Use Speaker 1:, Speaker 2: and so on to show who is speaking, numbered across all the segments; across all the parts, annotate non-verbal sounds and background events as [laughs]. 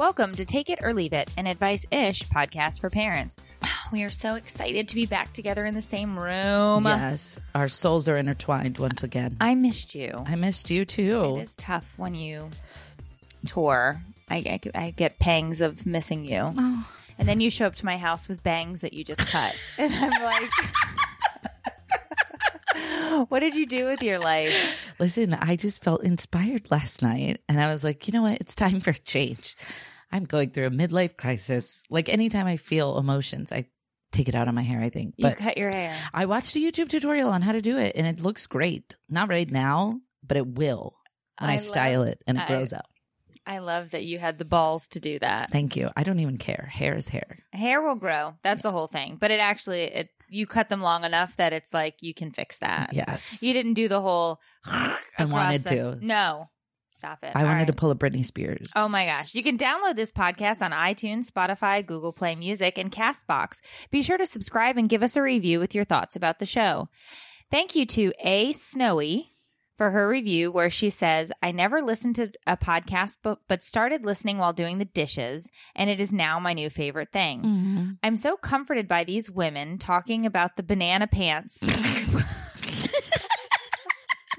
Speaker 1: Welcome to Take It or Leave It, an advice ish podcast for parents. [sighs] We are so excited to be back together in the same room.
Speaker 2: Yes, our souls are intertwined once again.
Speaker 1: I missed you.
Speaker 2: I missed you too.
Speaker 1: It is tough when you tour. I, I, I get pangs of missing you. Oh. And then you show up to my house with bangs that you just cut. [laughs] and I'm like, [laughs] what did you do with your life?
Speaker 2: Listen, I just felt inspired last night and I was like, you know what? It's time for a change. I'm going through a midlife crisis. Like anytime I feel emotions, I take it out on my hair, I think.
Speaker 1: You cut your hair.
Speaker 2: I watched a YouTube tutorial on how to do it and it looks great. Not right now, but it will when I,
Speaker 1: I
Speaker 2: style
Speaker 1: love-
Speaker 2: it and it
Speaker 1: I-
Speaker 2: grows out.
Speaker 1: I love that you had the balls to do that.
Speaker 2: Thank you. I don't even care. Hair is hair.
Speaker 1: Hair will grow. That's the whole thing. But it actually it you cut them long enough that it's like you can fix that.
Speaker 2: Yes.
Speaker 1: You didn't do the whole
Speaker 2: I wanted
Speaker 1: the-
Speaker 2: to.
Speaker 1: No. Stop it.
Speaker 2: I
Speaker 1: All
Speaker 2: wanted to pull a Britney Spears.
Speaker 1: Oh my gosh. You can download this podcast on iTunes, Spotify, Google Play Music, and Castbox. Be sure to subscribe and give us a review with your thoughts about the show. Thank you to A Snowy for her review where she says, I never listened to a podcast but, but started listening while doing the dishes, and it is now my new favorite thing.
Speaker 2: Mhm.
Speaker 1: I'm so comforted by these women talking about the banana pants. [laughs] [laughs]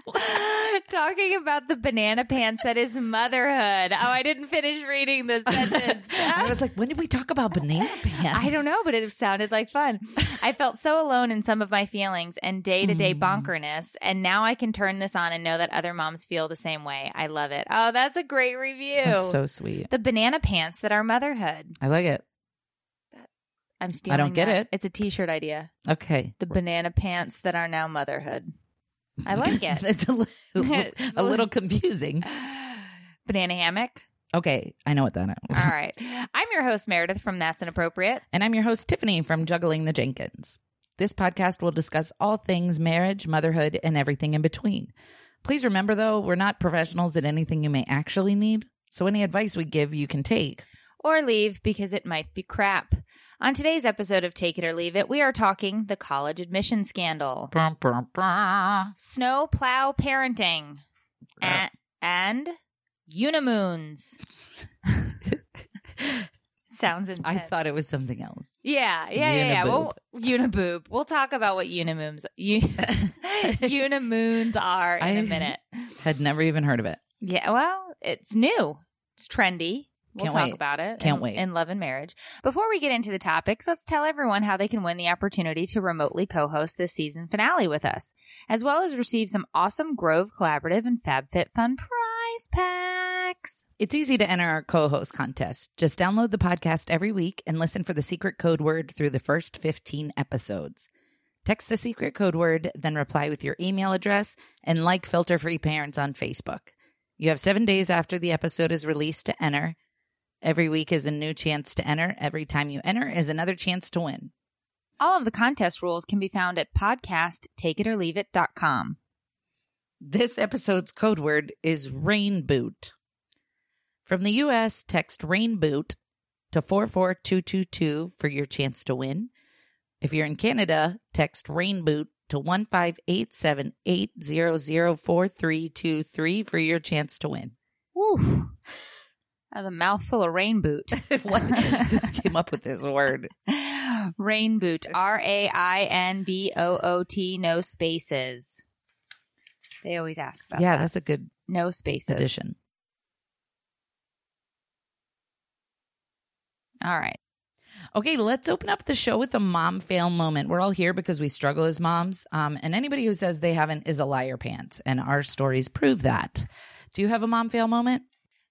Speaker 1: [laughs] talking about the banana pants that is motherhood. Oh, I didn't finish reading the sentence. [laughs]
Speaker 2: I was like, when did we talk about banana pants?
Speaker 1: I don't know, but it sounded like fun. I felt so alone in some of my feelings and day to day bonkerness. And now I can turn this on and know that other moms feel the same way. I love it. Oh, that's a great review.
Speaker 2: That's so sweet.
Speaker 1: the banana pants that are motherhood.
Speaker 2: I like it.
Speaker 1: I'm stealing I
Speaker 2: don't get
Speaker 1: that.
Speaker 2: it.
Speaker 1: It's a t shirt idea.
Speaker 2: Okay.
Speaker 1: The banana pants that are now motherhood. I like [laughs] it.
Speaker 2: it's a, li- [laughs]
Speaker 1: It's [laughs]
Speaker 2: a little confusing. [sighs]
Speaker 1: banana hammock.
Speaker 2: Okay, I know what that is.
Speaker 1: All right. I'm your host, Meredith from That's Inappropriate.
Speaker 2: And I'm your host, Tiffany from Juggling the Jenkins. This podcast will discuss all things marriage, motherhood, and everything in between. Please remember, though, we're not professionals at anything you may actually need. So any advice we give, you can take.
Speaker 1: or leave because it might be crap. On today's episode of Take It or Leave It, we are talking the college admission scandal, snow plow parenting, uh. and, and unimoons. [laughs] Sounds intense.
Speaker 2: I thought it was something else.
Speaker 1: Yeah, yeah, yeah, yeah. Well, uniboob. We'll talk about what unimoons, un- [laughs] [laughs] unimoons are in a
Speaker 2: I-
Speaker 1: minute.
Speaker 2: Had never even heard of it.
Speaker 1: Yeah, well, it's new. It's trendy. We'll
Speaker 2: Can't
Speaker 1: talk
Speaker 2: wait.
Speaker 1: about it.
Speaker 2: Can't
Speaker 1: in,
Speaker 2: wait.
Speaker 1: In love and marriage. Before we get into the topics, let's tell everyone how they can win the opportunity to remotely co-host this season finale with us, as well as receive some awesome Grove Collaborative and FabFitFun prize packs.
Speaker 2: It's easy to enter our co host contest. Just download the podcast every week and listen for the secret code word through the first 15 episodes. Text the secret code word, then reply with your email address and like Filter Free Parents on Facebook. You have seven days after the episode is released to enter. Every week is a new chance to enter. Every time you enter is another chance to win.
Speaker 1: All of the contest rules can be found at podcasttakeitorleaveit.com.
Speaker 2: This episode's code word is rain boot. From the US, text rain boot to 44222 for your chance to win. If you're in Canada, text rain boot to 15878004323 for your chance to win.
Speaker 1: Woo. A mouthful of rain boot. [laughs]
Speaker 2: what [laughs] came up with this word? [laughs]
Speaker 1: Rain boot. R A I N B O O T, no spaces. They always ask about that.
Speaker 2: yeah,
Speaker 1: that.
Speaker 2: that's a good
Speaker 1: no spaces.
Speaker 2: addition.
Speaker 1: All right.
Speaker 2: Okay, let's open up the show with a mom fail moment. We're all here because we struggle as moms. Um, and anybody who says they haven't is a liar pants. And our stories prove that. Do you have a mom fail moment?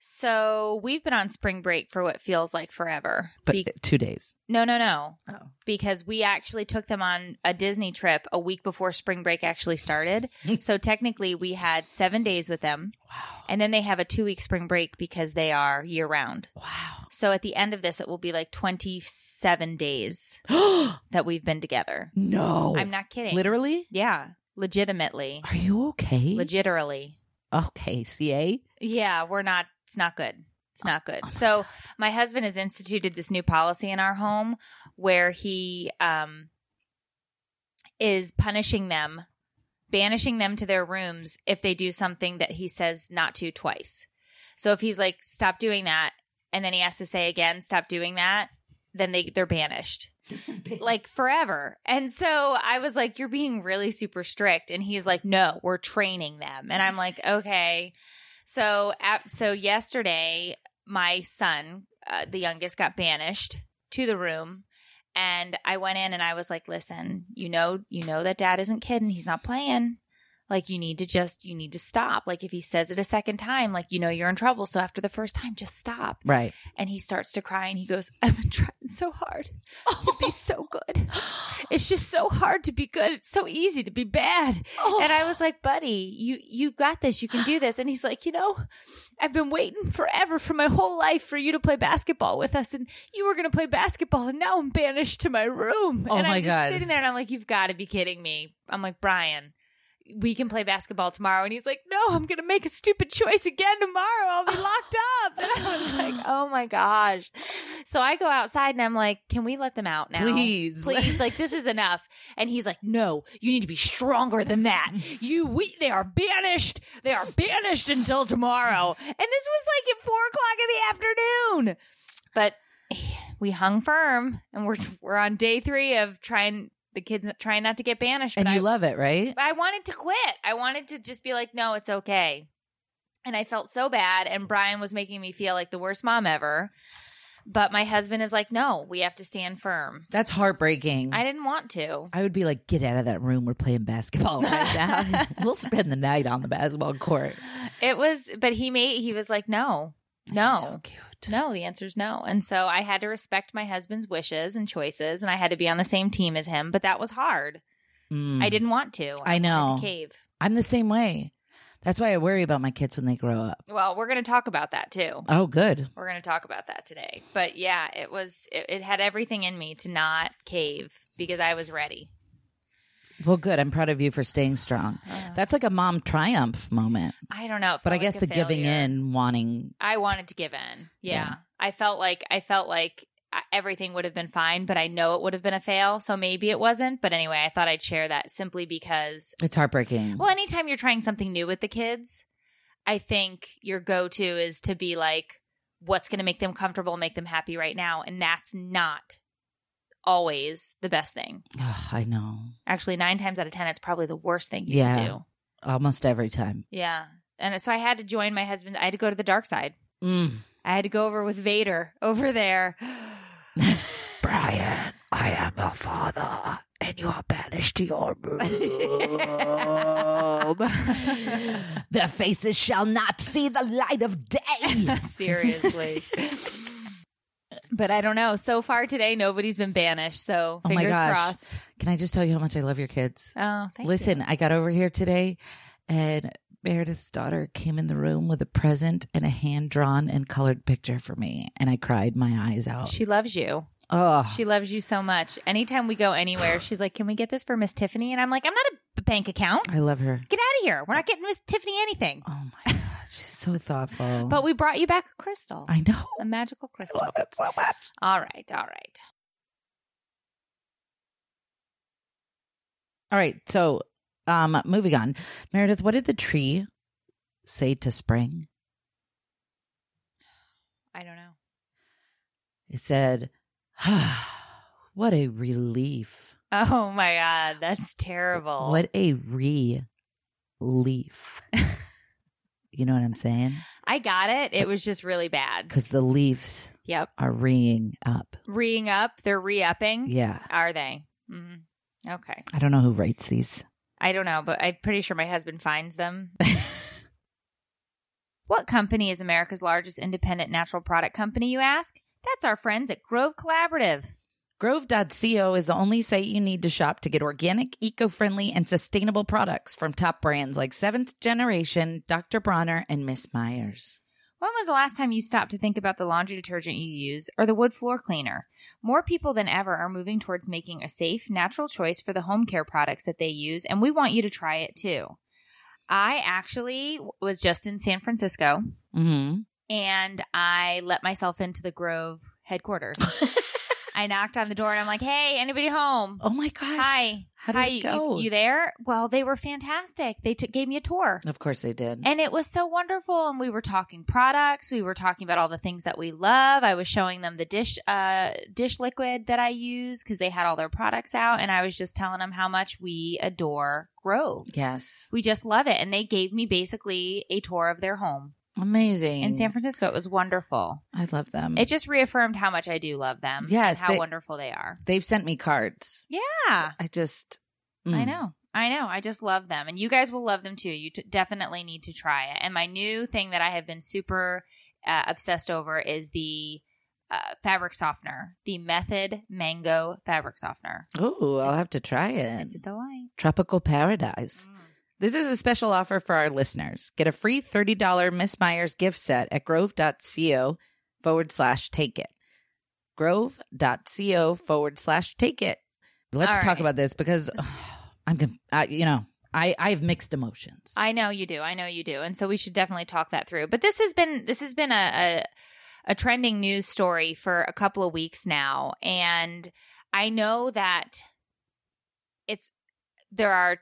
Speaker 1: So we've been on spring break for what feels like forever.
Speaker 2: But
Speaker 1: Be-
Speaker 2: two days.
Speaker 1: no, no, no.
Speaker 2: Oh.
Speaker 1: Because we actually took them on a Disney trip a week before spring break actually started. [laughs] so technically, we had seven days with them.
Speaker 2: Wow.
Speaker 1: And then they have a two week spring break because they are year round.
Speaker 2: Wow.
Speaker 1: So at the end of this, it will be like 27 days [gasps] that we've been together.
Speaker 2: no.
Speaker 1: I'm not kidding.
Speaker 2: Literally?
Speaker 1: Yeah. Legitimately.
Speaker 2: Are you okay?
Speaker 1: Legiterally.
Speaker 2: okay, CA.
Speaker 1: Yeah, we're not, it's not good. It's not good. so my husband has instituted this new policy in our home where he um, is punishing them, banishing them to their rooms if they do something that he says not to twice. So if he's like, stop doing that, and then he has to say again, stop doing that, then they they're banished. [laughs] like forever. And so I was like, You're being really super strict. And he's like, No, we're training them. And I'm like, Okay. So, at, so yesterday, my son, uh, the youngest, got banished to the room. And I went in and I was like, listen, you know, you know that dad isn't kidding. He's not playing. Like you need to just, you need to stop. Like if he says it a second time, like you know you're in trouble. So after the first time, just stop.
Speaker 2: Right.
Speaker 1: And he starts to cry and he goes, I've been trying so hard to be [laughs] so good. It's just so hard to be good. It's so easy to be bad. And I was like, buddy, you, you got this. You can do this. And he's like, you know, I've been waiting forever for my whole life for you to play basketball with us. And you were going to play basketball. And now I'm banished to my room.
Speaker 2: Oh
Speaker 1: and
Speaker 2: my
Speaker 1: I'm just
Speaker 2: God.
Speaker 1: sitting there and I'm like, you've got to be kidding me. I'm like, Brian, we can play basketball tomorrow. And he's like, no, I'm going to make a stupid choice again tomorrow. I'll be locked up. And I was like, [laughs] oh my gosh. So I go outside and I'm like, can we let them out now?
Speaker 2: Please.
Speaker 1: Please. Like, this is enough. And he's like, no, you need to be stronger than that. You, we, they are banished. They are banished until tomorrow. And this was like at four o'clock in the afternoon. But we hung firm and we're, we're on day three of trying, the kids trying not to get banished.
Speaker 2: And you
Speaker 1: I,
Speaker 2: love it, right?
Speaker 1: I wanted to quit. I wanted to just be like, no, it's okay. And I felt so bad. And Brian was making me feel like the worst mom ever. But my husband is like, no, we have to stand firm.
Speaker 2: That's heartbreaking.
Speaker 1: I didn't want to.
Speaker 2: I would be like, get out of that room. We're playing basketball right now. [laughs] we'll spend the night on the basketball court.
Speaker 1: It was, but he made, he was like, no, no.
Speaker 2: So cute.
Speaker 1: No, the answer is no. And so I had to respect my husband's wishes and choices, and I had to be on the same team as him, but that was hard.
Speaker 2: Mm.
Speaker 1: I didn't want to.
Speaker 2: I
Speaker 1: wanted
Speaker 2: know.
Speaker 1: to cave.
Speaker 2: I'm the same way. That's why I worry about my kids when they grow up.
Speaker 1: Well, we're going to talk about that too.
Speaker 2: Oh, good.
Speaker 1: We're going to talk about that today. But yeah, it was it, it had everything in me to not cave because I was ready.
Speaker 2: Well, good. I'm proud of you for staying strong. That's like a mom triumph moment.
Speaker 1: I don't know.
Speaker 2: But I guess
Speaker 1: like
Speaker 2: the
Speaker 1: a
Speaker 2: giving in, wanting.
Speaker 1: I wanted to give in. Yeah.
Speaker 2: Yeah.
Speaker 1: I felt like I felt like uh, everything would have been fine, but I know it would have been a fail, so maybe it wasn't. But anyway, I thought I'd share that simply because
Speaker 2: It's heartbreaking.
Speaker 1: well, anytime you're trying something new with the kids, I think your go-to is to be like what's going to make them comfortable, make them happy right now, and that's not always the best thing.
Speaker 2: Ugh, I know.
Speaker 1: Actually, 9 times out of 10 it's probably the worst thing you
Speaker 2: Yeah.
Speaker 1: can do.
Speaker 2: Almost every time.
Speaker 1: Yeah. And so I had to join my husband. I had to go to the dark side.
Speaker 2: Mm.
Speaker 1: I had to go over with Vader [laughs] over there. [laughs]
Speaker 2: Brian, I am your father, and you are banished to your room. [laughs] Their faces shall not see the light of day.
Speaker 1: Seriously. But I don't know. So far today, nobody's been banished. So
Speaker 2: Oh my
Speaker 1: fingers
Speaker 2: gosh.
Speaker 1: crossed.
Speaker 2: Can I just tell you how much I love your kids?
Speaker 1: Oh, thank you.
Speaker 2: Listen,
Speaker 1: you.
Speaker 2: I got over here today, and Meredith's daughter came in the room with a present and a hand drawn and colored picture for me, and I cried my eyes out.
Speaker 1: She loves you.
Speaker 2: oh,
Speaker 1: She loves you so much. Anytime we go anywhere, [sighs] she's like, "Can we get this for Miss Tiffany?" And I'm like, "I'm not a bank account.
Speaker 2: I love her.
Speaker 1: Get out of here. We're not getting Miss Tiffany anything."
Speaker 2: Oh my so thoughtful.
Speaker 1: But we brought you back a crystal,
Speaker 2: I know.
Speaker 1: a magical
Speaker 2: I
Speaker 1: crystal.
Speaker 2: love it so much.
Speaker 1: All right, all right.
Speaker 2: All right, so um, moving on. Meredith, what did the tree say to spring?
Speaker 1: I don't know.
Speaker 2: It said, ah, [sighs] "What a relief!
Speaker 1: Oh my god, that's terrible.
Speaker 2: What a relief!" [laughs] you know what I'm saying?
Speaker 1: I got it. It was just really bad.
Speaker 2: Because the leaves
Speaker 1: Yep.
Speaker 2: are reeing up.
Speaker 1: Reing up. They're re-upping.
Speaker 2: Yeah,
Speaker 1: Are they? hmm Okay.
Speaker 2: I don't know who writes these.
Speaker 1: I don't know, but I'm pretty sure my husband finds them. [laughs] what company is America's largest independent natural product company, you ask? That's our friends at Grove Collaborative.
Speaker 2: Grove.co is the only site you need to shop to get organic, eco friendly, and sustainable products from top brands like Seventh Generation, Dr. Bronner, and Miss Myers.
Speaker 1: When was the last time you stopped to think about the laundry detergent you use or the wood floor cleaner? More people than ever are moving towards making a safe, natural choice for the home care products that they use, and we want you to try it too. I actually was just in San Francisco
Speaker 2: Mm-hmm.
Speaker 1: and I let myself into the Grove headquarters. [laughs] I knocked on the door and I'm like, "Hey, anybody home?
Speaker 2: Oh my gosh.
Speaker 1: Hi,
Speaker 2: How did
Speaker 1: Hi,
Speaker 2: it
Speaker 1: you-
Speaker 2: go?
Speaker 1: You, there? Well, they were fantastic. They took gave me a tour.
Speaker 2: of course they did.
Speaker 1: And it was so wonderful. And we were talking products. We were talking about all the things that we love. I was showing them the dish uh, dish liquid that I use because they had all their products out. And I was just telling them how much we adore Grove.
Speaker 2: yes.
Speaker 1: We just love it. And they gave me basically a tour of their home
Speaker 2: Amazing.
Speaker 1: in San Francisco. It was wonderful.
Speaker 2: I love them.
Speaker 1: It just reaffirmed how much I do love them.
Speaker 2: Yes,
Speaker 1: and how
Speaker 2: they-
Speaker 1: wonderful they are.
Speaker 2: They've sent me cards.
Speaker 1: Yeah.
Speaker 2: I just.
Speaker 1: I
Speaker 2: mm.
Speaker 1: know. I know. I just love them. And you guys will love them too. You t- definitely need to try it. And my new thing that I have been super uh, obsessed over is the uh, fabric softener, the Method Mango fabric softener.
Speaker 2: Oh, I'll have to try it.
Speaker 1: It's a delight.
Speaker 2: Tropical Paradise. This is a special offer for our listeners. Get a free $30 Miss Myers gift set at grove.co forward slash take it. Grove.co forward slash take it. Let's
Speaker 1: All
Speaker 2: talk
Speaker 1: right.
Speaker 2: about this because [sighs] I'm, con- I, you know, I, I have mixed emotions.
Speaker 1: I know you do. I know you do. And so we should definitely talk that through. But this has been this has been a, a a trending news story for a couple of weeks now, and I know that it's there are.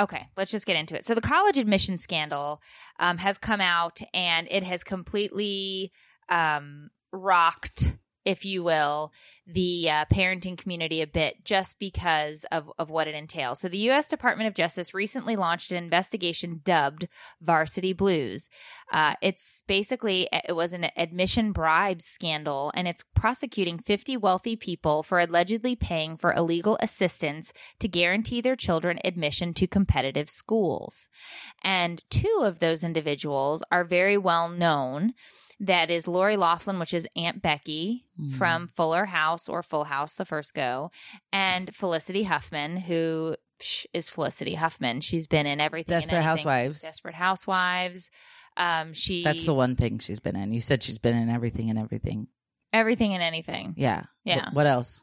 Speaker 1: Okay, let's just get into it. So the college admission scandal um, has come out, and it has completely um, rocked, if you will, the uh, parenting community a bit just because of, of what it entails. So, the U.S. Department of Justice recently launched an investigation dubbed Varsity Blues. Uh, it's basically, it was an admission bribes scandal, and it's prosecuting 50 wealthy people for allegedly paying for illegal assistance to guarantee their children admission to competitive schools. And two of those individuals are very well known. That is Lori Loughlin, which is Aunt Becky
Speaker 2: Mm.
Speaker 1: from Fuller House or Full House, the first go, and Felicity Huffman, who is Felicity Huffman. She's been in everything.
Speaker 2: Desperate. Housewives.
Speaker 1: Desperate Housewives. Um, she
Speaker 2: That's the one thing she's been in. You said she's been in everything and everything.
Speaker 1: everything and anything.
Speaker 2: Yeah.
Speaker 1: Yeah.
Speaker 2: What else?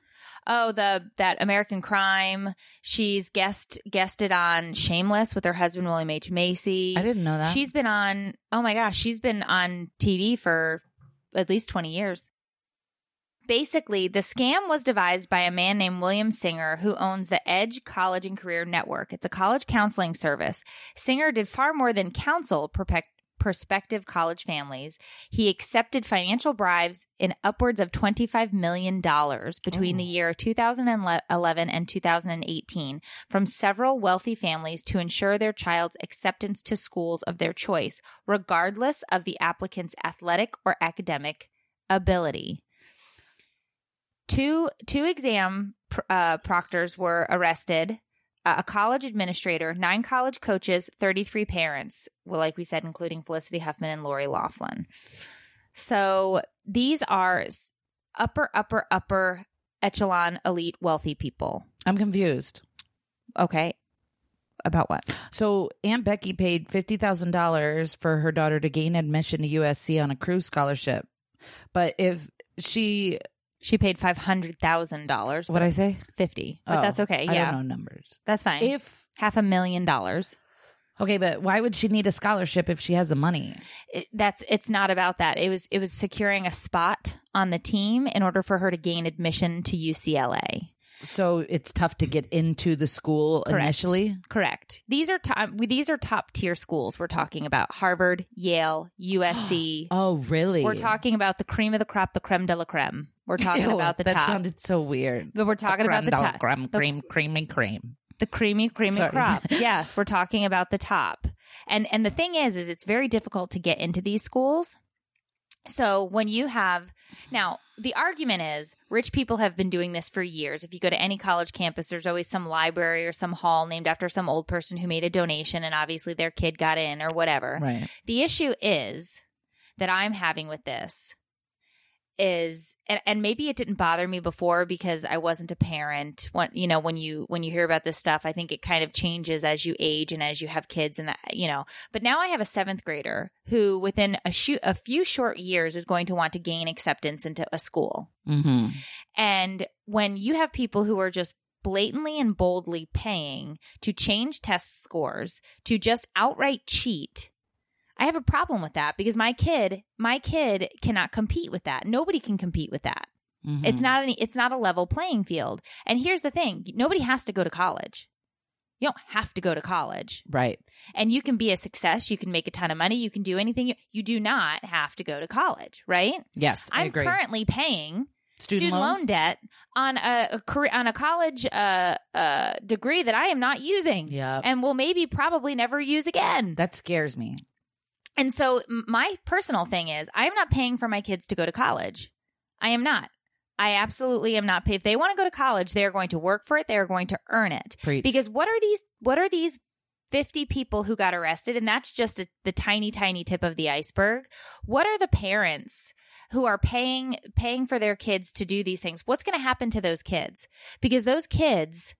Speaker 1: Oh, the that American Crime. She's guest guested on Shameless with her husband William H Macy.
Speaker 2: I didn't know that.
Speaker 1: She's been on. Oh my gosh, she's been on TV for at least twenty years. Basically, the scam was devised by a man named William Singer, who owns the Edge College and Career Network. It's a college counseling service. Singer did far more than counsel prospective college families. He accepted financial bribes in upwards of $25 million between
Speaker 2: Oh.
Speaker 1: the year 2011 and 2018 from several wealthy families to ensure their child's acceptance to schools of their choice, regardless of the applicant's athletic or academic ability. Two two exam uh, proctors were arrested. Uh, a college administrator, nine college coaches, 33 parents, well, like we said, including Felicity Huffman and Lori Loughlin. So these are upper, upper, upper echelon elite wealthy people.
Speaker 2: I'm confused.
Speaker 1: Okay. About what?
Speaker 2: So Aunt Becky paid fifty thousand dollars for her daughter to gain admission to USC on a crew scholarship. But if she,
Speaker 1: She paid $500,000.
Speaker 2: what I say?
Speaker 1: 50. But
Speaker 2: Oh,
Speaker 1: that's okay.
Speaker 2: I
Speaker 1: Yeah.
Speaker 2: don't know numbers.
Speaker 1: That's fine.
Speaker 2: If
Speaker 1: Half a million dollars.
Speaker 2: okay, but why would she need a scholarship if she has the money?
Speaker 1: it, that's it's not about that. It was it was securing a spot on the team in order for her to gain admission to UCLA.
Speaker 2: So it's tough to get into the school
Speaker 1: Correct.
Speaker 2: initially.
Speaker 1: Correct. These are top these are top tier schools. We're talking about Harvard, Yale, USC. [gasps]
Speaker 2: Oh, really?
Speaker 1: We're talking about the cream of the crop, the creme de la creme. We're [laughs] talking
Speaker 2: Ew,
Speaker 1: about the
Speaker 2: that
Speaker 1: top.
Speaker 2: sounded so weird.
Speaker 1: but we're talking about the
Speaker 2: de la
Speaker 1: top.
Speaker 2: creme,
Speaker 1: the-
Speaker 2: cream, creamy cream.
Speaker 1: the creamy creamy
Speaker 2: Sorry.
Speaker 1: crop [laughs] yes we're talking about the top and and the thing is is it's very difficult to get into these schools so when you have now the argument is rich people have been doing this for years if you go to any college campus there's always some library or some hall named after some old person who made a donation and obviously their kid got in or whatever
Speaker 2: Right.
Speaker 1: the issue is that I'm having with this is and, and maybe it didn't bother me before because I wasn't a parent. When you know, when you when you hear about this stuff, I think it kind of changes as you age and as you have kids and that, you know. But now I have a seventh grader who within a shoot a few short years is going to want to gain acceptance into a school.
Speaker 2: Mm-hmm.
Speaker 1: And when you have people who are just blatantly and boldly paying to change test scores, to just outright cheat, I have a problem with that because my kid, my kid cannot compete with that. Nobody can compete with that.
Speaker 2: Mm-hmm.
Speaker 1: It's not any it's not a level playing field. And here's the thing, nobody has to go to college. You don't have to go to college.
Speaker 2: Right.
Speaker 1: And you can be a success. You can make a ton of money. You can do anything. You, you do not have to go to college, right?
Speaker 2: Yes.
Speaker 1: I'm currently paying
Speaker 2: student,
Speaker 1: student loan debt on a, a career, on a college uh, uh, degree that I am not using
Speaker 2: Yeah.
Speaker 1: and will maybe probably never use again.
Speaker 2: That scares me.
Speaker 1: And so my personal thing is I am not paying for my kids to go to college. I am not. I absolutely am not paying. If they want to go to college, they are going to work for it. They are going to earn it.
Speaker 2: Preach.
Speaker 1: Because what are these what are these 50 people who got arrested and that's just a, the tiny tiny tip of the iceberg. What are the parents who are paying paying for their kids to do these things? What's going to happen to those kids? Because those kids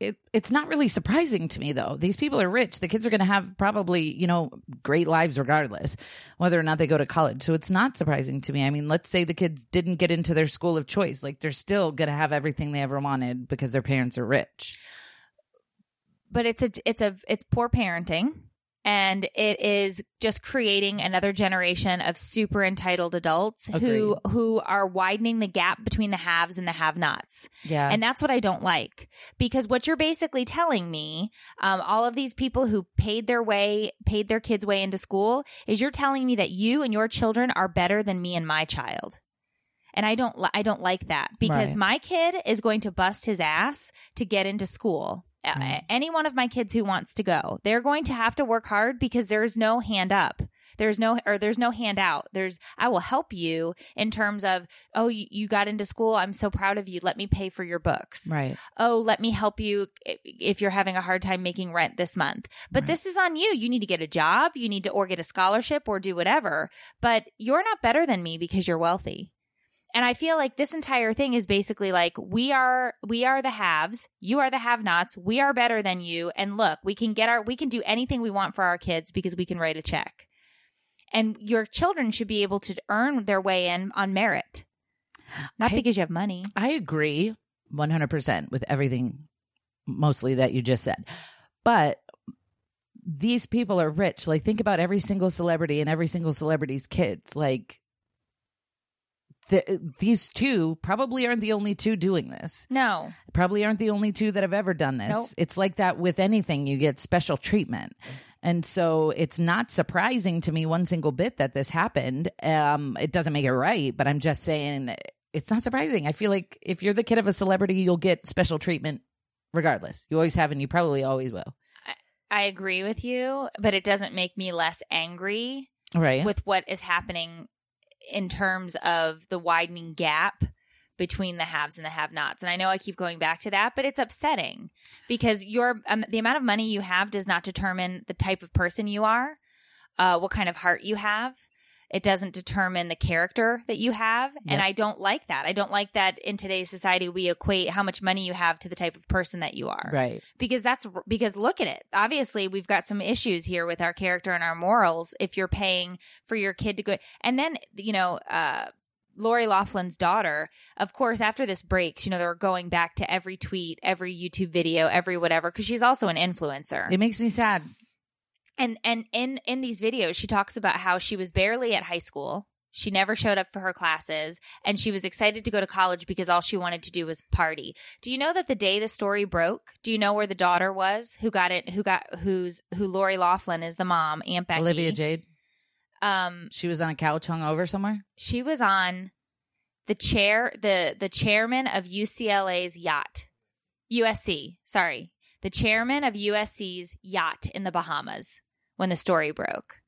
Speaker 2: it, it's not really surprising to me though. These people are rich. The kids are going to have probably, you know, great lives regardless, whether or not they go to college. So it's not surprising to me. I mean, let's say the kids didn't get into their school of choice. Like they're still going to have everything they ever wanted because their parents are rich.
Speaker 1: but it's a it's a it's poor parenting and it is just creating another generation of super entitled adults who who are widening the gap between the haves and the have-nots
Speaker 2: Yeah.
Speaker 1: and that's what i don't like because what you're basically telling me um, all of these people who paid their way paid their kids way into school is you're telling me that you and your children are better than me and my child and I don't I don't like that because
Speaker 2: Right.
Speaker 1: my kid is going to bust his ass to get into school.
Speaker 2: Right. Mm-hmm.
Speaker 1: Any one of my kids who wants to go, they're going to have to work hard because there's no hand up. There's no or there's no handout. There's I will help you in terms of oh you, you got into school. I'm so proud of you. Let me pay for your books.
Speaker 2: right.
Speaker 1: Oh, let me help you if you're having a hard time making rent this month. But
Speaker 2: Right.
Speaker 1: this is on you. You need to get a job. You need to or get a scholarship or do whatever. But you're not better than me because you're wealthy. And I feel like this entire thing is basically like we are we are the haves, you are the have-nots, we are better than you and look, we can get our we can do anything we want for our kids because we can write a check. And your children should be able to earn their way in on merit. Not
Speaker 2: I-
Speaker 1: because you have money.
Speaker 2: I agree 100% with everything mostly that you just said. But these people are rich. Like think about every single celebrity and every single celebrity's kids. Like the, these two probably aren't the only two doing this.
Speaker 1: No.
Speaker 2: Probably aren't the only two that have ever done this.
Speaker 1: Nope.
Speaker 2: It's like that with anything you get special treatment. And so it's not surprising to me one single bit that this happened. Um, it doesn't make it right, but I'm just saying it's not surprising. I feel like if you're the kid of a celebrity, you'll get special treatment regardless. You always have and you probably always will.
Speaker 1: I agree with you, but it doesn't make me less angry
Speaker 2: Right.
Speaker 1: with what is happening in terms of the widening gap between the haves and the have-nots. And I know I keep going back to that, but it's upsetting because your um, the amount of money you have does not determine the type of person you are, uh, what kind of heart you have. It doesn't determine the character that you have, and I don't like that. I don't like that in today's society we equate how much money you have to the type of person that you are
Speaker 2: right.
Speaker 1: because that's because look at it obviously we've got some issues here with our character and our morals if you're paying for your kid to go and then you know uh Lori Loughlin's daughter, of course, after this breaks, you know, they're going back to every tweet, every YouTube video, every whatever, because she's also an influencer.
Speaker 2: It makes me sad.
Speaker 1: And and in in these videos, she talks about how she was barely at high school. She never showed up for her classes and she was excited to go to college because all she wanted to do was party. Do you know that the day the story broke, do you know where the daughter was who got it who got who's who Lori Loughlin is the mom, Aunt Becky.
Speaker 2: Olivia Jade.
Speaker 1: Um
Speaker 2: She was on a couch hung over somewhere.
Speaker 1: she was on the chair the the chairman of UCLA's yacht. USC, sorry. The chairman of USC's yacht in the Bahamas when the story broke.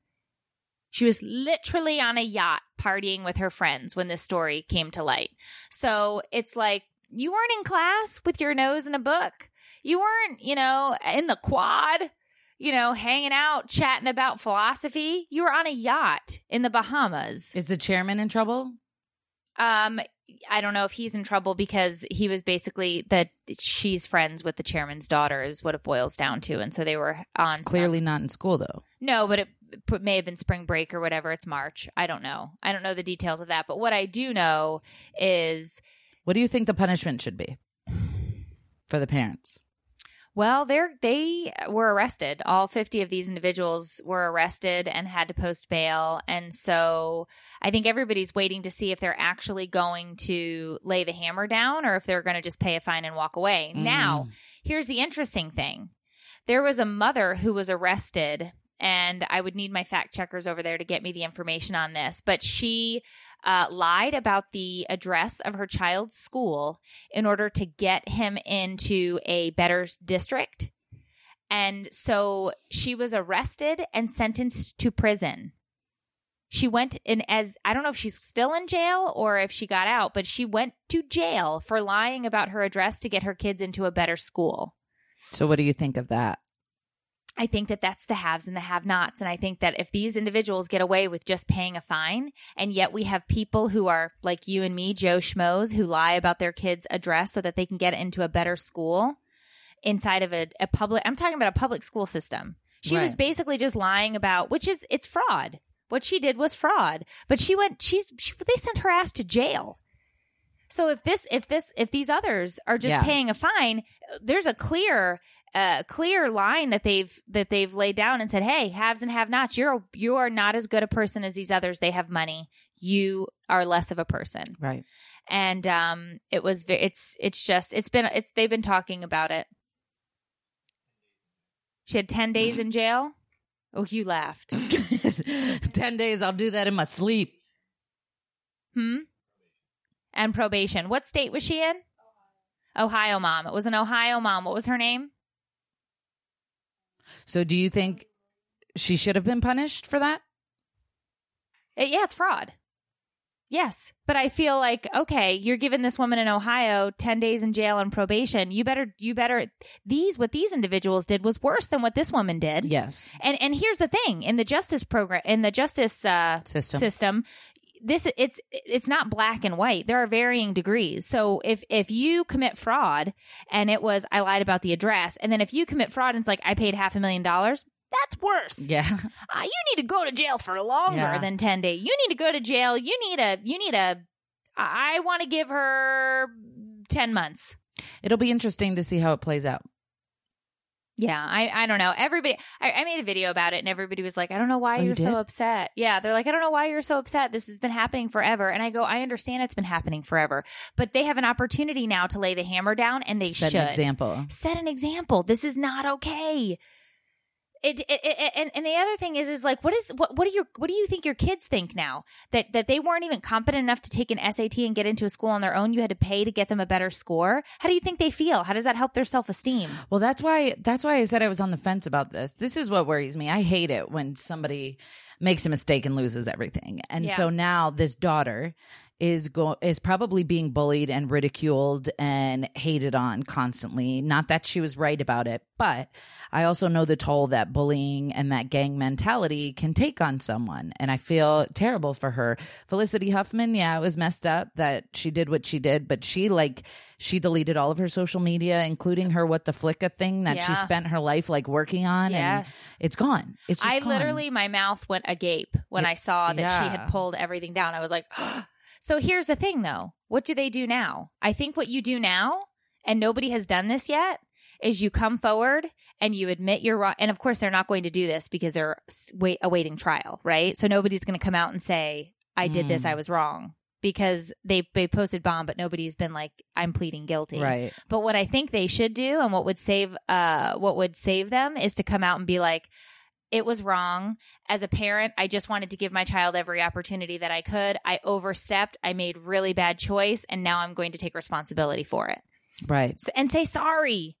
Speaker 1: She was literally on a yacht partying with her friends when this story came to light. So it's like you weren't in class with your nose in a book. You weren't, you know, in the quad, you know, hanging out, chatting about philosophy. You were on a yacht in the Bahamas.
Speaker 2: Is the chairman in trouble?
Speaker 1: Um, I don't know if he's in trouble because he was basically that she's friends with the chairman's daughter is what it boils down to, and so they were on some-
Speaker 2: Clearly not in school though.
Speaker 1: no, but it may have been spring break or whatever. It's March. I don't know. I don't know the details of that. But what I do know is,
Speaker 2: What do you think the punishment should be for the parents?
Speaker 1: Well, they're they were arrested. All 50 of these individuals were arrested and had to post bail. And so I think everybody's waiting to see if they're actually going to lay the hammer down or if they're going to just pay a fine and walk away.
Speaker 2: Mm.
Speaker 1: Now, here's the interesting thing. There was a mother who was arrested and I would need my fact checkers over there to get me the information on this, but she uh, lied about the address of her child's school in order to get him into a better district. And so she was arrested and sentenced to prison. She went in as I don't know if she's still in jail or if she got out, but she went to jail for lying about her address to get her kids into a better school.
Speaker 2: So, what do you think of that?
Speaker 1: I think that that's the haves and the have nots. And I think that if these individuals get away with just paying a fine, and yet we have people who are like you and me, Joe Schmoes, who lie about their kids' address so that they can get into a better school inside of a, a public, I'm talking about a public school system. She was basically just lying about, which is, it's fraud. What she did was fraud. But she went, she's, she, they sent her ass to jail. So if this, if this, if these others are just
Speaker 2: Yeah.
Speaker 1: paying a fine, there's a clear, uh, clear line that they've that they've laid down and said, "Hey, haves and have-nots, you're you are not as good a person as these others. They have money. You are less of a person."
Speaker 2: Right.
Speaker 1: And um, it was it's it's just it's been it's they've been talking about it. She had ten days in jail. Oh, you laughed. [laughs]
Speaker 2: 10 days, I'll do that in my sleep.
Speaker 1: Hmm. And probation. What state was she in? Ohio mom. It was an Ohio mom. What was her name?
Speaker 2: So, do you think she should have been punished for that?
Speaker 1: Uh, yeah, it's fraud. Yes, but I feel like okay, you're giving this woman in Ohio 10 days in jail and probation. You better you better these what these individuals did was worse than what this woman did.
Speaker 2: Yes.
Speaker 1: And and here's the thing, in the justice program in the justice uh
Speaker 2: System.
Speaker 1: system this it's it's not black and white there are varying degrees so if if you commit fraud and it was i lied about the address and then if you commit fraud and it's like i paid half a million dollars that's worse
Speaker 2: Yeah.
Speaker 1: uh, you need to go to jail for longer
Speaker 2: Yeah.
Speaker 1: than 10 days. You need to go to jail. You need a, you need a, I want to give her 10 months.
Speaker 2: It'll be interesting to see how it plays out.
Speaker 1: Yeah. I, I don't know. Everybody, I, I made a video about it and everybody was like, I don't know why
Speaker 2: Oh, you
Speaker 1: you're
Speaker 2: did?
Speaker 1: so upset. Yeah. They're like, I don't know why you're so upset. This has been happening forever. And I go, I understand it's been happening forever, but they have an opportunity now to lay the hammer down and they
Speaker 2: Set
Speaker 1: should.
Speaker 2: an example.
Speaker 1: set an example. This is not okay. It, it, it, and and the other thing is is like what is what what do your what do you think your kids think now that that they weren't even competent enough to take an SAT and get into a school on their own you had to pay to get them a better score how do you think they feel how does that help their self-esteem
Speaker 2: Well, that's why that's why I said I was on the fence about this. This is what worries me. I hate it when somebody makes a mistake and loses everything. And
Speaker 1: Yeah.
Speaker 2: so now this daughter is go is probably being bullied and ridiculed and hated on constantly. Not that she was right about it, but I also know the toll that bullying and that gang mentality can take on someone. And I feel terrible for her. Felicity Huffman, yeah, it was messed up that she did what she did, but she like she deleted all of her social media, including her what the flicka thing that she spent her life like working on.
Speaker 1: Yes.
Speaker 2: And it's gone. It's just
Speaker 1: I
Speaker 2: gone.
Speaker 1: literally my mouth went agape when
Speaker 2: Yeah.
Speaker 1: I saw that she had pulled everything down I was like [gasps] oh, so here's the thing though what do they do now I think what you do now and nobody has done this yet is you come forward and you admit you're wrong. And of course, they're not going to do this because they're wait, awaiting trial, right? So nobody's going to come out and say, I did this,
Speaker 2: Mm.
Speaker 1: I was wrong. Because they, they posted bond, but nobody's been like, I'm pleading guilty.
Speaker 2: Right.
Speaker 1: But what I think they should do and what would save uh what would save them is to come out and be like, it was wrong. As a parent, I just wanted to give my child every opportunity that I could. I overstepped. I made really bad choice and now I'm going to take responsibility for it.
Speaker 2: Right.
Speaker 1: S- and say sorry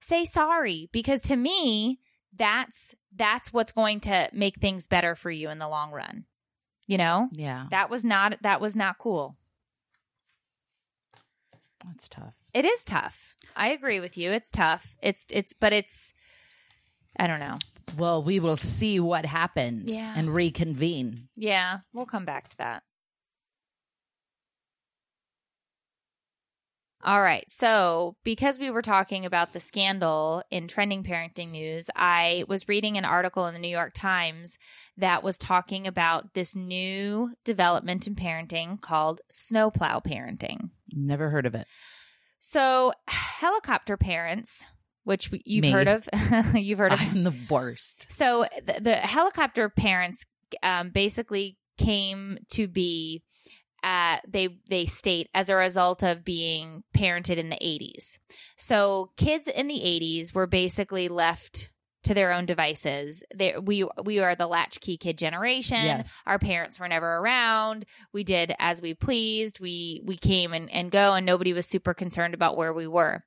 Speaker 1: say sorry because to me that's that's what's going to make things better for you in the long run you know
Speaker 2: Yeah.
Speaker 1: that was not that was not cool
Speaker 2: That's tough.
Speaker 1: it is tough i agree with you it's tough it's it's but it's i don't know
Speaker 2: Well, we will see what happens
Speaker 1: Yeah.
Speaker 2: and reconvene.
Speaker 1: yeah we'll come back to that All right. So, because we were talking about the scandal in trending parenting news, I was reading an article in the New York Times that was talking about this new development in parenting called snowplow parenting.
Speaker 2: Never heard of it.
Speaker 1: So, [sighs] helicopter parents, which you've
Speaker 2: Me.
Speaker 1: heard of. [laughs] you've heard of.
Speaker 2: I'm the worst.
Speaker 1: So the, the helicopter parents um, basically came to be. Uh, they they state as a result of being parented in the 80s. So kids in the 80s were basically left to their own devices. They, we we are the latchkey kid generation.
Speaker 2: Yes.
Speaker 1: Our parents were never around. We did as we pleased. We we came and, and go, and nobody was super concerned about where we were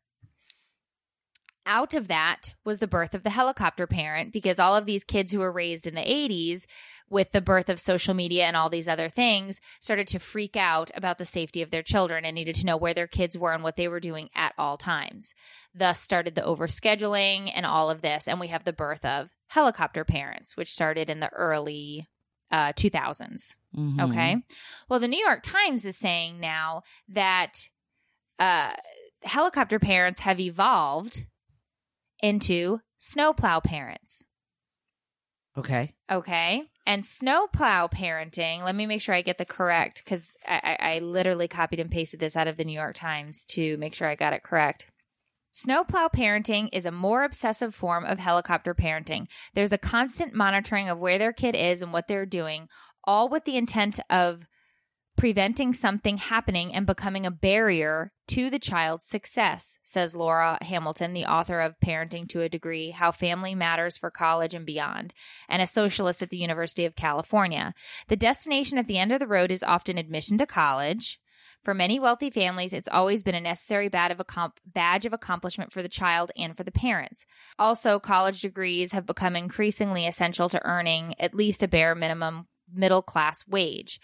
Speaker 1: out of that was the birth of the helicopter parent because all of these kids who were raised in the 80s with the birth of social media and all these other things started to freak out about the safety of their children and needed to know where their kids were and what they were doing at all times. Thus started the overscheduling and all of this and we have the birth of helicopter parents which started in the early uh, 2000s.
Speaker 2: Mhm.
Speaker 1: Okay. Well, the New York Times is saying now that uh, helicopter parents have evolved into snowplow parents.
Speaker 2: Okay.
Speaker 1: Okay. And snowplow parenting, let me make sure I get the correct because I, I, I literally copied and pasted this out of the New York Times to make sure I got it correct. Snowplow parenting is a more obsessive form of helicopter parenting. There's a constant monitoring of where their kid is and what they're doing, all with the intent of preventing something happening and becoming a barrier to the child's success, says Laura Hamilton, the author of Parenting to a Degree How Family Matters for College and Beyond, and a socialist at the University of California. The destination at the end of the road is often admission to college. For many wealthy families, it's always been a necessary badge of, accomplishment for the child and for the parents. Also, college degrees have become increasingly essential to earning at least a bare minimum middle class wage.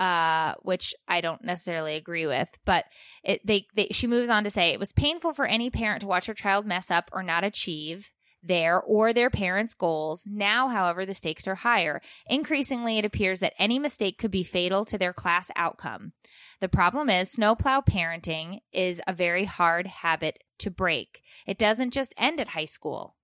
Speaker 1: Uh, which I don't necessarily agree with, but it, they, they, she moves on to say it was painful for any parent to watch her child mess up or not achieve their or their parents' goals. Now, however, the stakes are higher. Increasingly, it appears that any mistake could be fatal to their class outcome. The problem is, snowplow parenting is a very hard habit to break. It doesn't just end at high school.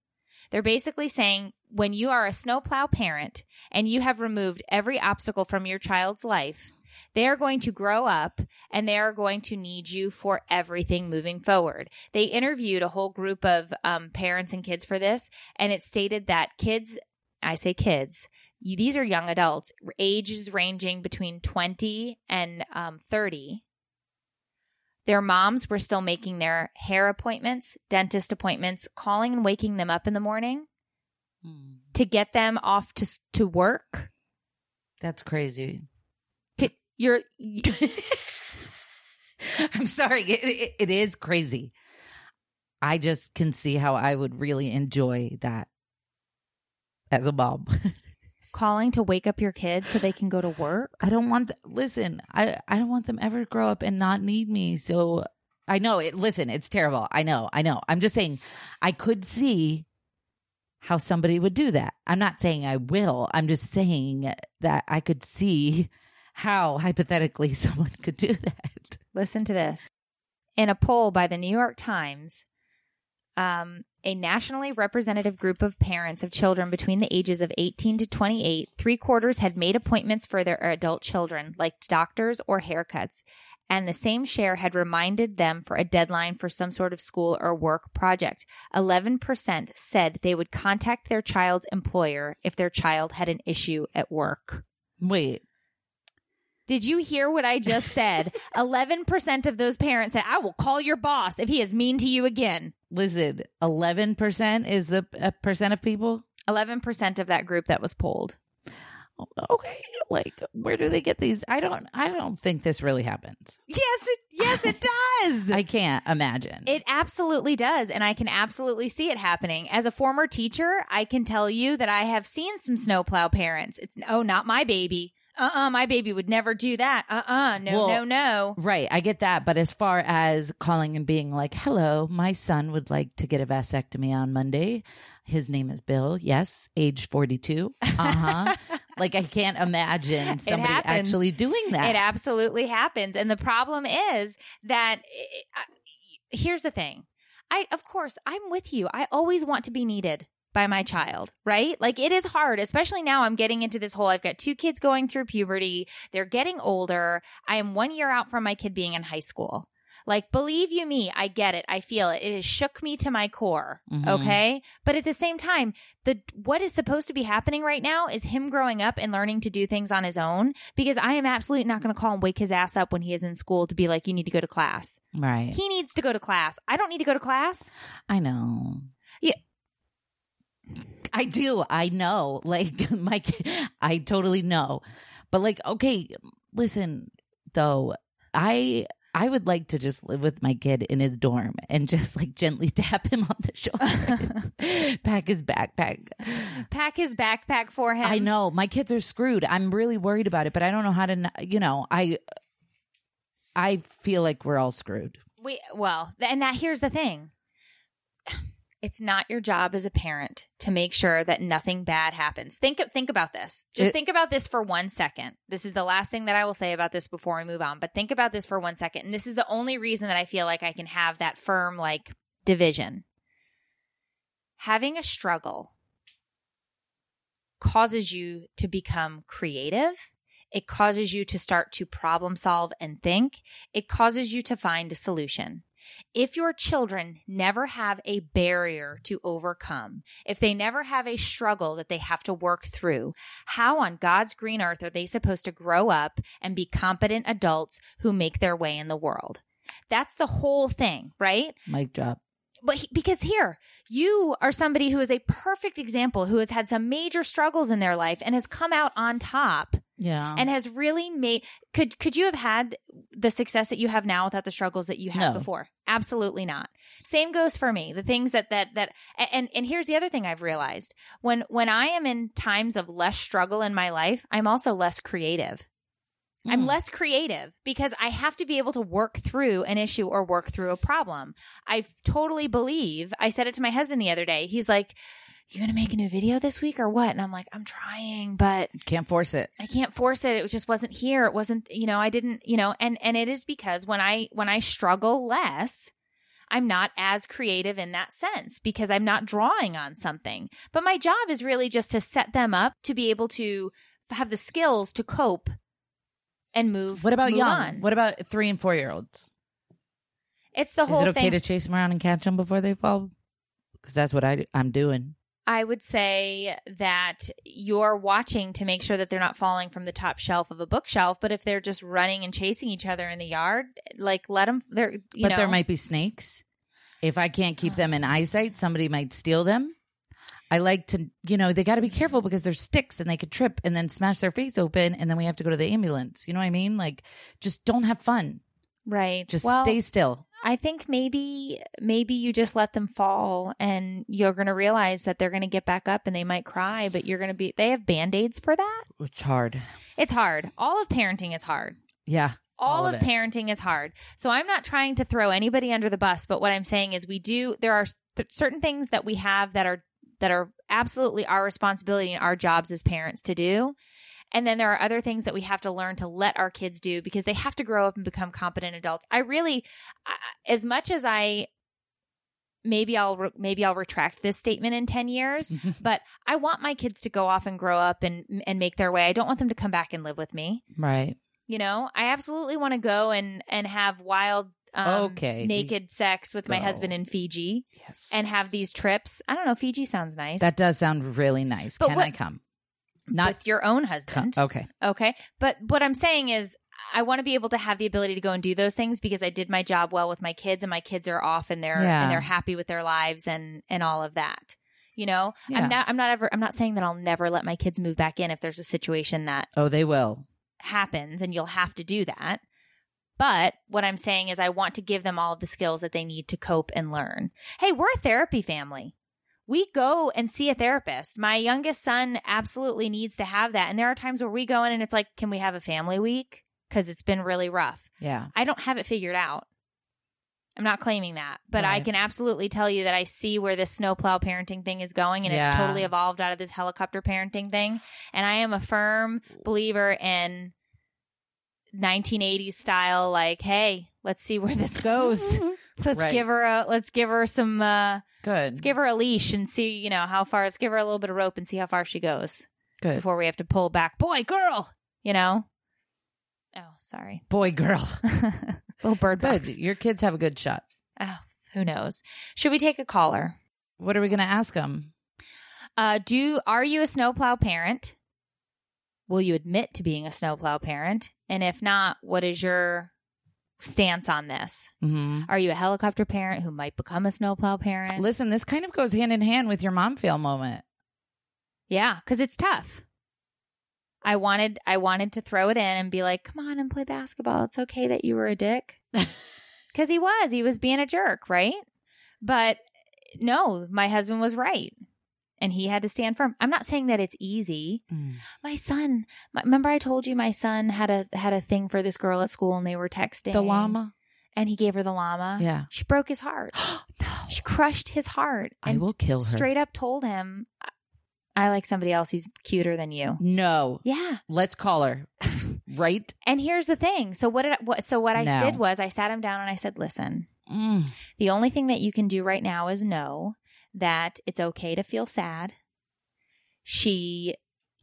Speaker 1: They're basically saying when you are a snowplow parent and you have removed every obstacle from your child's life, they are going to grow up and they are going to need you for everything moving forward. They interviewed a whole group of um, parents and kids for this, and it stated that kids, I say kids, these are young adults, ages ranging between 20 and um, 30. Their moms were still making their hair appointments, dentist appointments, calling and waking them up in the morning To get them off to to work.
Speaker 2: That's crazy.
Speaker 1: You're [laughs]
Speaker 2: I'm sorry. It, it, it is crazy. I just can see how I would really enjoy that as a mom. [laughs]
Speaker 1: calling to wake up your kids so they can go to work.
Speaker 2: I don't want. th- listen, I I don't want them ever to grow up and not need me. So I know it. Listen, it's terrible. I know. I know. I'm just saying, I could see how somebody would do that. I'm not saying I will. I'm just saying that I could see how hypothetically [laughs] someone could do that.
Speaker 1: Listen to this. In a poll by the New York Times, um, a nationally representative group of parents of children between the ages of 18 to 28, three quarters had made appointments for their adult children, like doctors or haircuts, and the same share had reminded them for a deadline for some sort of school or work project. 11% said they would contact their child's employer if their child had an issue at work.
Speaker 2: Wait,
Speaker 1: Did you hear what I just said? [laughs] 11% of those parents said, I will call your boss if he is mean to you again.
Speaker 2: listen. Eleven percent is the percent of people.
Speaker 1: 11% of that group that was polled.
Speaker 2: Okay, like where do they get these? I don't. I don't think this really happens.
Speaker 1: Yes, it, yes, it does. [laughs]
Speaker 2: I can't imagine.
Speaker 1: It absolutely does. And I can absolutely see it happening. As a former teacher, I can tell you that I have seen some snowplow parents. It's, oh, not my baby. Uh uh my baby would never do that. Uh uh no,
Speaker 2: Well-
Speaker 1: no, no.
Speaker 2: Right, I get that, but as far as calling and being like, "Hello, my son would like to get a vasectomy on Monday. His name is Bill. Yes, age 42." [laughs] Uh-huh. Like I can't imagine somebody actually doing that.
Speaker 1: It absolutely happens. And the problem is that it, I, here's the thing. I, of course, I'm with you. I always want to be needed by my child, right? Like it is hard, especially now I'm getting into this whole I've got two kids going through puberty. They're getting older. I am one year out from my kid being in high school. Like, believe you me, I get it. I feel it. It has shook me to my core.
Speaker 2: Mhm.
Speaker 1: Okay. But at the same time, the what is supposed to be happening right now is him growing up and learning to do things on his own because I am absolutely not going to call and wake his ass up when he is in school to be like, you need to go to class.
Speaker 2: Right.
Speaker 1: He needs to go to class. I don't need to go to class.
Speaker 2: I know.
Speaker 1: Yeah.
Speaker 2: I do. I know. [laughs] Like my I totally know. But like okay, listen though. I I would like to just live with my kid in his dorm and just like gently [laughs] tap him on the shoulder. [laughs] Pack his backpack.
Speaker 1: Pack his backpack for him.
Speaker 2: I know my kids are screwed. I'm really worried about it, but I don't know how to you know, I I feel like we're all screwed.
Speaker 1: We well, and that here's the thing. It's not your job as a parent to make sure that nothing bad happens. Think think about this. Just
Speaker 2: It-
Speaker 1: think about this for 1 second. This is the last thing that I will say about this before we move on, but think about this for 1 second. And this is the only reason that I feel like I can have that firm like division. Having a struggle causes you to become creative. It causes you to start to problem solve and think. It causes you to find a solution. If your children never have a barrier to overcome, if they never have a struggle that they have to work through, how on God's green earth are they supposed to grow up and be competent adults who make their way in the world? That's the whole thing, right?
Speaker 2: Mic drop.
Speaker 1: but he, because here you are somebody who is a perfect example who has had some major struggles in their life and has come out on top
Speaker 2: Yeah.
Speaker 1: and has really made could could you have had the success that you have now without the struggles that you had
Speaker 2: No.
Speaker 1: before absolutely not same goes for me the things that that that and and here's the other thing i've realized when when i am in times of less struggle in my life i'm also less creative I'm
Speaker 2: Mm.
Speaker 1: less creative because I have to be able to work through an issue or work through a problem. I totally believe, I said it to my husband the other day. He's like, You gonna make a new video this week or what? And I'm like, I'm trying, but
Speaker 2: Can't force it.
Speaker 1: I can't force it. It just wasn't here. It wasn't, you know, I didn't, you know, and and it is because when I when I struggle less, I'm not as creative in that sense because I'm not drawing on something. But my job is really just to set them up to be able to have the skills to cope and move.
Speaker 2: What about
Speaker 1: move
Speaker 2: young?
Speaker 1: on.
Speaker 2: What about three and four year olds?
Speaker 1: It's the whole.
Speaker 2: Is it okay
Speaker 1: thing.
Speaker 2: to chase them around and catch them before they fall? Because that's what I I'm doing.
Speaker 1: I would say that you're watching to make sure that they're not falling from the top shelf of a bookshelf. But if they're just running and chasing each other in the yard, like let them. They're you
Speaker 2: but
Speaker 1: know.
Speaker 2: there might be snakes. If I can't keep them in eyesight, somebody might steal them. I like to, you know, they got to be careful because there's sticks and they could trip and then smash their face open and then we have to go to the ambulance. You know what I mean? Like, just don't have fun.
Speaker 1: right.
Speaker 2: Just
Speaker 1: well,
Speaker 2: stay still.
Speaker 1: I think maybe maybe you just let them fall, and you're going to realize that they're going to get back up and they might cry, but you're going to be. They have band aids for that.
Speaker 2: It's hard.
Speaker 1: It's hard. All of parenting is hard.
Speaker 2: Yeah.
Speaker 1: all,
Speaker 2: All
Speaker 1: of,
Speaker 2: of
Speaker 1: parenting is hard. So I'm not trying to throw anybody under the bus, but what I'm saying is we do there are th- certain things that we have that are that are absolutely our responsibility and our jobs as parents to do. And then there are other things that we have to learn to let our kids do because they have to grow up and become competent adults. I really as much as I maybe I'll re- maybe I'll retract this statement in 10 years, [laughs] but I want my kids to go off and grow up and and make their way. I don't want them to come back and live with me.
Speaker 2: right.
Speaker 1: You know, I absolutely want to go and and have wild, um,
Speaker 2: Okay.
Speaker 1: naked sex with my
Speaker 2: Go.
Speaker 1: husband in Fiji
Speaker 2: Yes.
Speaker 1: and have these trips. I don't know. Fiji sounds nice.
Speaker 2: that does sound really nice.
Speaker 1: But
Speaker 2: Can
Speaker 1: what-
Speaker 2: I come? Not
Speaker 1: with your own
Speaker 2: come.
Speaker 1: husband.
Speaker 2: Okay.
Speaker 1: Okay, but what I'm saying is. I want to be able to have the ability to go and do those things because I did my job well with my kids and my kids are off and they're
Speaker 2: Yeah.
Speaker 1: and they're happy with their lives and and all of that. You know,
Speaker 2: Yeah.
Speaker 1: I'm not I'm not ever I'm not saying that I'll never let my kids move back in if there's a situation that
Speaker 2: Oh, they will.
Speaker 1: happens and you'll have to do that. But what I'm saying is I want to give them all of the skills that they need to cope and learn. Hey, we're a therapy family. We go and see a therapist. My youngest son absolutely needs to have that. And there are times where we go in and it's like, can we have a family week? Because it's been really rough.
Speaker 2: Yeah.
Speaker 1: I don't have it figured out. I'm not claiming that, but I can absolutely tell you that I see where this snowplow parenting thing is going and
Speaker 2: Yeah.
Speaker 1: it's totally evolved out of this helicopter parenting thing. And I am a firm believer in 1980s style like, hey, let's see where this goes. [laughs] let's
Speaker 2: Right.
Speaker 1: give her a let's give her some uh
Speaker 2: Good.
Speaker 1: let's give her a leash and see, you know, how far let's give her a little bit of rope and see how far she goes
Speaker 2: Good.
Speaker 1: before we have to pull back. Boy, girl, you know. Oh, sorry.
Speaker 2: Boy, girl. [laughs]
Speaker 1: Little bird
Speaker 2: Good.
Speaker 1: box.
Speaker 2: Your kids have a good shot.
Speaker 1: Oh, who knows? Should we take a caller?
Speaker 2: What are we going to ask them?
Speaker 1: Uh, do are you a snowplow parent? Will you admit to being a snowplow parent? And if not, what is your stance on this?
Speaker 2: hmm
Speaker 1: Are you a helicopter parent who might become a snowplow parent?
Speaker 2: Listen, this kind of goes hand in hand with your mom fail moment.
Speaker 1: Yeah, because it's tough. I wanted I wanted to throw it in and be like, "Come on and play basketball. It's okay that you were a dick." [laughs] Because he was, he was being a jerk, right? But no, my husband was right, and he had to stand firm. I'm not saying that it's easy. My son, my, remember I told you my son had a had a thing for this girl at school, and they were texting
Speaker 2: The llama?
Speaker 1: and he gave her the llama.
Speaker 2: Yeah.
Speaker 1: she broke his heart. [gasps]
Speaker 2: no.
Speaker 1: She crushed his heart.
Speaker 2: I
Speaker 1: and
Speaker 2: will kill her.
Speaker 1: Straight up told him, "I like somebody else. He's cuter than you."
Speaker 2: No.
Speaker 1: Yeah.
Speaker 2: Let's call her. [laughs] right?
Speaker 1: And here's the thing. So what did I, what so what I
Speaker 2: No.
Speaker 1: did was I sat him down and I said, "Listen,
Speaker 2: Mm.
Speaker 1: the only thing that you can do right now is know that it's okay to feel sad." She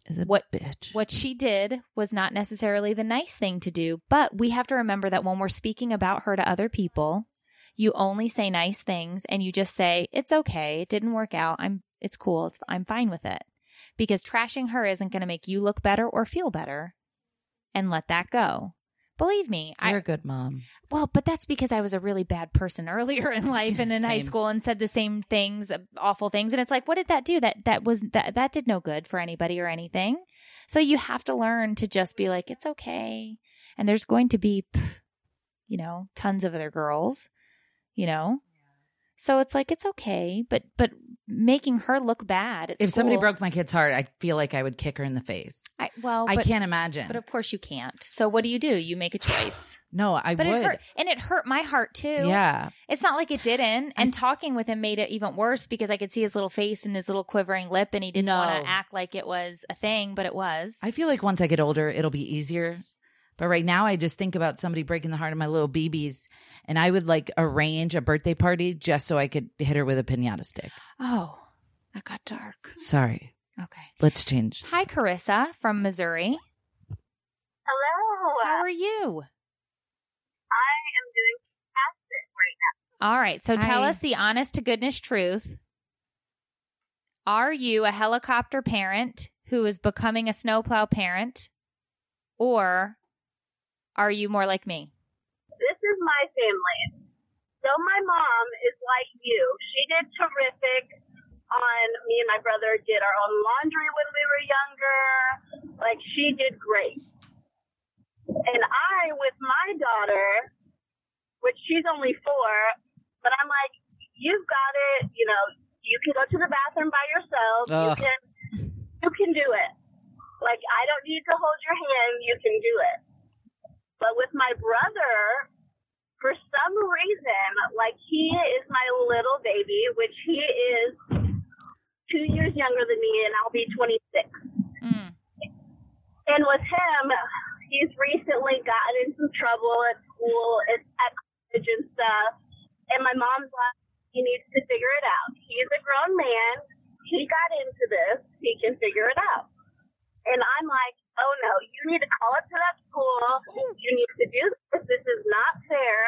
Speaker 2: Is a
Speaker 1: What-
Speaker 2: bitch.
Speaker 1: what she did was not necessarily the nice thing to do, but we have to remember that when we're speaking about her to other people, you only say nice things and you just say, "It's okay. It didn't work out. I'm it's cool. It's I'm fine with it." Because trashing her isn't going to make you look better or feel better. And let that go. Believe me,
Speaker 2: You're
Speaker 1: I
Speaker 2: a good mom.
Speaker 1: well, but that's because I was a really bad person [laughs] earlier in life and in high school and said the same things, uh, awful things. And it's like, what did that do? That that was that that did no good for anybody or anything. So you have to learn to just be like, it's okay. And there's going to be, you know, tons of other girls, you know. So it's like it's okay, but but making her look bad.
Speaker 2: If somebody broke my kid's heart, I feel like I would kick her in the face.
Speaker 1: I, well,
Speaker 2: I
Speaker 1: but,
Speaker 2: can't imagine.
Speaker 1: But of course you can't. So what do you do? You make a choice. [sighs]
Speaker 2: no, I
Speaker 1: But
Speaker 2: would.
Speaker 1: it hurt, and it hurt my heart too.
Speaker 2: Yeah.
Speaker 1: It's not like it didn't. And talking with him made it even worse because I could see his little face and his little quivering lip, and he didn't
Speaker 2: No.
Speaker 1: want to act like it was a thing, but it was.
Speaker 2: I feel like once I get older, it'll be easier. But right now, I just think about somebody breaking the heart of my little BBs, and I would like arrange a birthday party just so I could hit her with a pinata stick.
Speaker 1: oh, that got dark.
Speaker 2: Sorry.
Speaker 1: Okay.
Speaker 2: Let's change.
Speaker 1: Hi, Carissa from Missouri.
Speaker 3: Hello.
Speaker 1: How are you?
Speaker 3: I am doing fantastic right now.
Speaker 1: All right. So tell us the honest to goodness truth. Are you a helicopter parent who is becoming a snowplow parent, or are you more like me?
Speaker 3: This is my family. So my mom is like you. She did terrific on me and my brother did our own laundry when we were younger. Like she did great. And I with my daughter, which she's only four, but I'm like, you've got it, you know, you can go to the bathroom by yourself. You can you can do it. Like I don't need to hold your hand, you can do it. But with my brother, for some reason, like he is my little baby, which he is two years younger than me, and I'll be 26.
Speaker 1: Mm.
Speaker 3: And with him, he's recently gotten in some trouble at school, at, at college and stuff. And my mom's like, he needs to figure it out. He's a grown man. He got into this. He can figure it out. And I'm like, oh no, you need to call it to that school. You need to do this. This is not fair.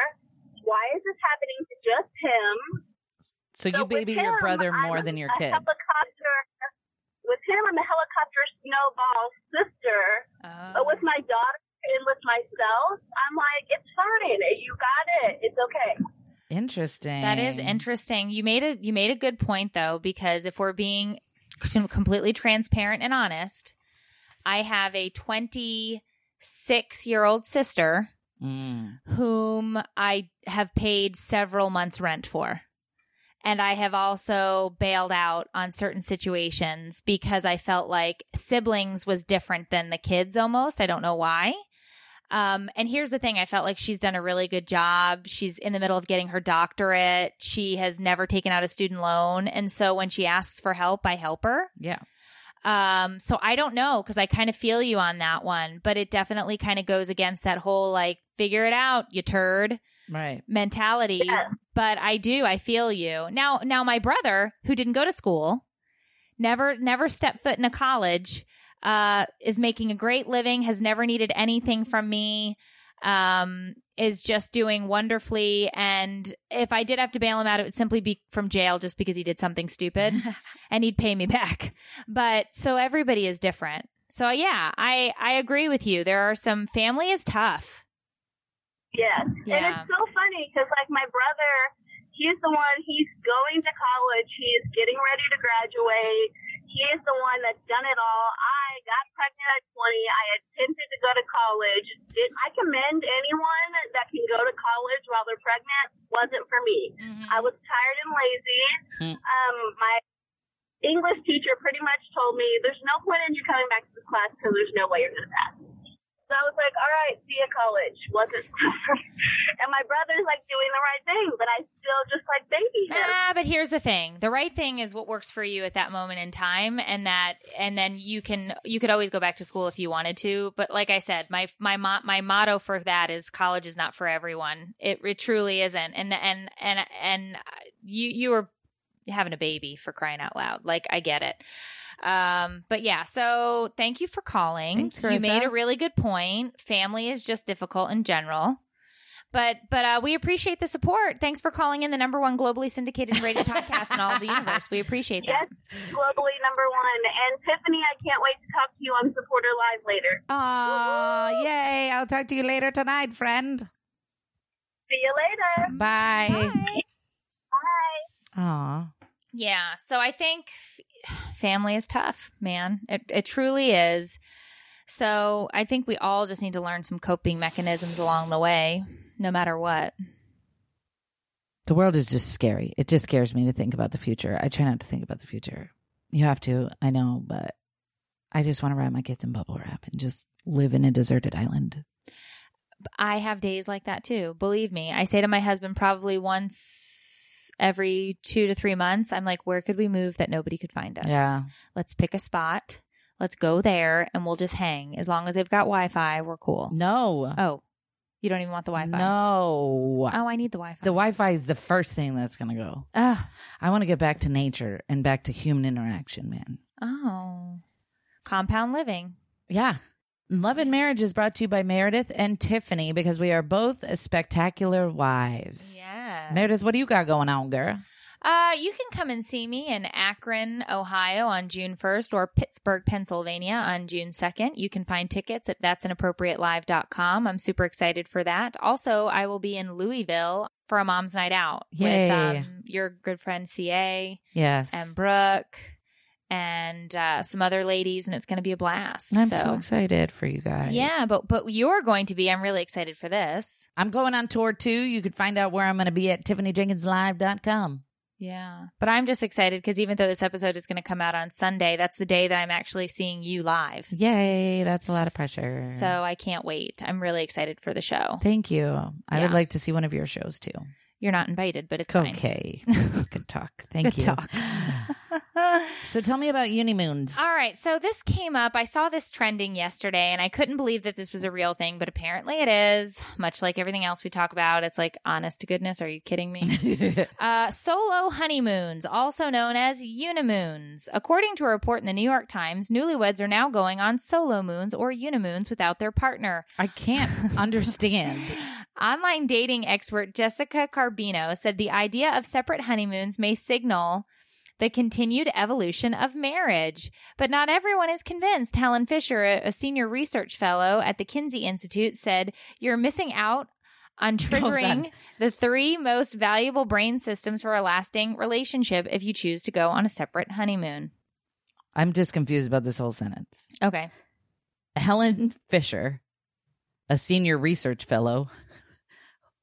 Speaker 3: Why is this happening to just him?
Speaker 2: So you
Speaker 3: So with
Speaker 2: baby your
Speaker 3: him,
Speaker 2: brother
Speaker 3: I'm
Speaker 2: more than your
Speaker 3: a
Speaker 2: kid.
Speaker 3: Helicopter. With him, I'm a helicopter snowball sister. But
Speaker 1: Oh.
Speaker 3: with my daughter and with myself, I'm like, it's fine. You got it. It's okay.
Speaker 2: Interesting.
Speaker 1: That is interesting. You made a you made a good point though because if we're being completely transparent and honest, I have a 26 year old sister
Speaker 2: Mm.
Speaker 1: whom I have paid several months rent for. And I have also bailed out on certain situations because I felt like siblings was different than the kids almost. I don't know why. Um, and here's the thing I felt like she's done a really good job. She's in the middle of getting her doctorate. She has never taken out a student loan. And so when she asks for help, I help her.
Speaker 2: Yeah.
Speaker 1: Um, so I don't know because I kind of feel you on that one, but it definitely kind of goes against that whole like, figure it out, you turd
Speaker 2: Right.
Speaker 1: mentality.
Speaker 3: Yeah.
Speaker 1: But I do, I feel you. Now, now my brother, who didn't go to school, never, never stepped foot in a college, uh, is making a great living, has never needed anything from me. Um, is just doing wonderfully. And if I did have to bail him out, it would simply be from jail just because he did something stupid [laughs] and he'd pay me back. But so everybody is different. So yeah, I, I agree with you. There are some family is tough.
Speaker 3: Yes. And
Speaker 1: Yeah.
Speaker 3: it's so funny because, like, my brother, he's the one, he's going to college, he's getting ready to graduate. He is the one that's done it all. I got pregnant at 20. I attempted to go to college. Did I commend anyone that can go to college while they're pregnant? Wasn't for me. I was tired and lazy.
Speaker 2: Hmm.
Speaker 3: Um, my English teacher pretty much told me, "There's no point in you coming back to this class because there's no way you're gonna pass." So I was like, "All right, see you at college." Wasn't, [laughs] and my brother's like doing the right thing, but I still just like baby him.
Speaker 1: Ah, but here's the thing: the right thing is what works for you at that moment in time, and that, and then you can you could always go back to school if you wanted to. But like I said, my my mo- my motto for that is college is not for everyone. It it truly isn't, and and and and you you were having a baby for crying out loud. Like I get it. Um, but yeah, so thank you for calling.
Speaker 2: Thanks,
Speaker 1: you made a really good point. Family is just difficult in general. But but uh, we appreciate the support. Thanks for calling in the number one globally syndicated and rated podcast in all of the universe. We appreciate that.
Speaker 3: Yes, globally number one. And Tiffany, I can't wait to talk to you on Supporter Live later.
Speaker 2: Aw, yay. I'll talk to you later tonight, friend.
Speaker 3: See you later.
Speaker 2: Bye.
Speaker 3: Bye.
Speaker 2: Aw.
Speaker 1: Yeah. So I think [sighs] family is tough, man. It it truly is. So I think we all just need to learn some coping mechanisms along the way, no matter what.
Speaker 2: The world is just scary. It just scares me to think about the future. I try not to think about the future. You have to, I know, but I just want to wrap my kids in bubble wrap and just live in a deserted island.
Speaker 1: I have days like that too. Believe me. I say to my husband probably once every 2 to 3 months, I'm like, "Where could we move that nobody could find us?"
Speaker 2: Yeah.
Speaker 1: Let's pick a spot. Let's go there and we'll just hang. As long as they've got Wi-Fi, we're cool.
Speaker 2: No.
Speaker 1: Oh. You don't even want the Wi-Fi.
Speaker 2: No.
Speaker 1: Oh, I need the Wi-Fi.
Speaker 2: The Wi Fi is the first thing that's going to go.
Speaker 1: Ugh.
Speaker 2: I want to get back to nature and back to human interaction, man.
Speaker 1: Oh. Compound living.
Speaker 2: Yeah. Love and Marriage is brought to you by Meredith and Tiffany because we are both spectacular wives.
Speaker 1: Yeah.
Speaker 2: Meredith, what do you got going on, girl?
Speaker 1: Uh, you can come and see me in Akron, Ohio on June 1st or Pittsburgh, Pennsylvania on June 2nd. You can find tickets at that'sinappropriatelive.com. I'm super excited for that. Also, I will be in Louisville for a mom's night out
Speaker 2: Yay.
Speaker 1: with um, your good friend CA
Speaker 2: Yes.
Speaker 1: and Brooke and uh, some other ladies, and it's going to be a blast.
Speaker 2: I'm so, excited for you guys.
Speaker 1: yeah, but but you're going to be. I'm really excited for this.
Speaker 2: I'm going on tour too. You could find out where I'm going to be at tiffanyjenkinslive.com.
Speaker 1: Yeah. But I'm just excited because even though this episode is going to come out on Sunday, that's the day that I'm actually seeing you live.
Speaker 2: Yay, that's a lot of pressure.
Speaker 1: So I can't wait. I'm really excited for the show.
Speaker 2: Thank you. I
Speaker 1: Yeah.
Speaker 2: would like to see one of your shows too.
Speaker 1: You're not invited, but it's fine.
Speaker 2: Okay. [laughs] Good talk. Thank
Speaker 1: Good
Speaker 2: you.
Speaker 1: talk. [laughs]
Speaker 2: So tell me about Unimoons.
Speaker 1: All right. So this came up. I saw this trending yesterday and I couldn't believe that this was a real thing, but apparently it is. Much like everything else we talk about, it's like, honest to goodness, are you kidding me? [laughs] Uh, solo honeymoons, also known as unimoons. According to a report in the New York Times, newlyweds are now going on solo moons or unimoons without their partner.
Speaker 2: I can't understand.
Speaker 1: Online dating expert Jessica Carbino said the idea of separate honeymoons may signal the continued evolution of marriage. But not everyone is convinced. Helen Fisher, a senior research fellow at the Kinsey Institute, said, You're missing out on [laughs] triggering the three most valuable brain systems for a lasting relationship if you choose to go on a separate honeymoon.
Speaker 2: I'm just confused about this whole sentence.
Speaker 1: Okay.
Speaker 2: Helen Fisher, a senior research fellow,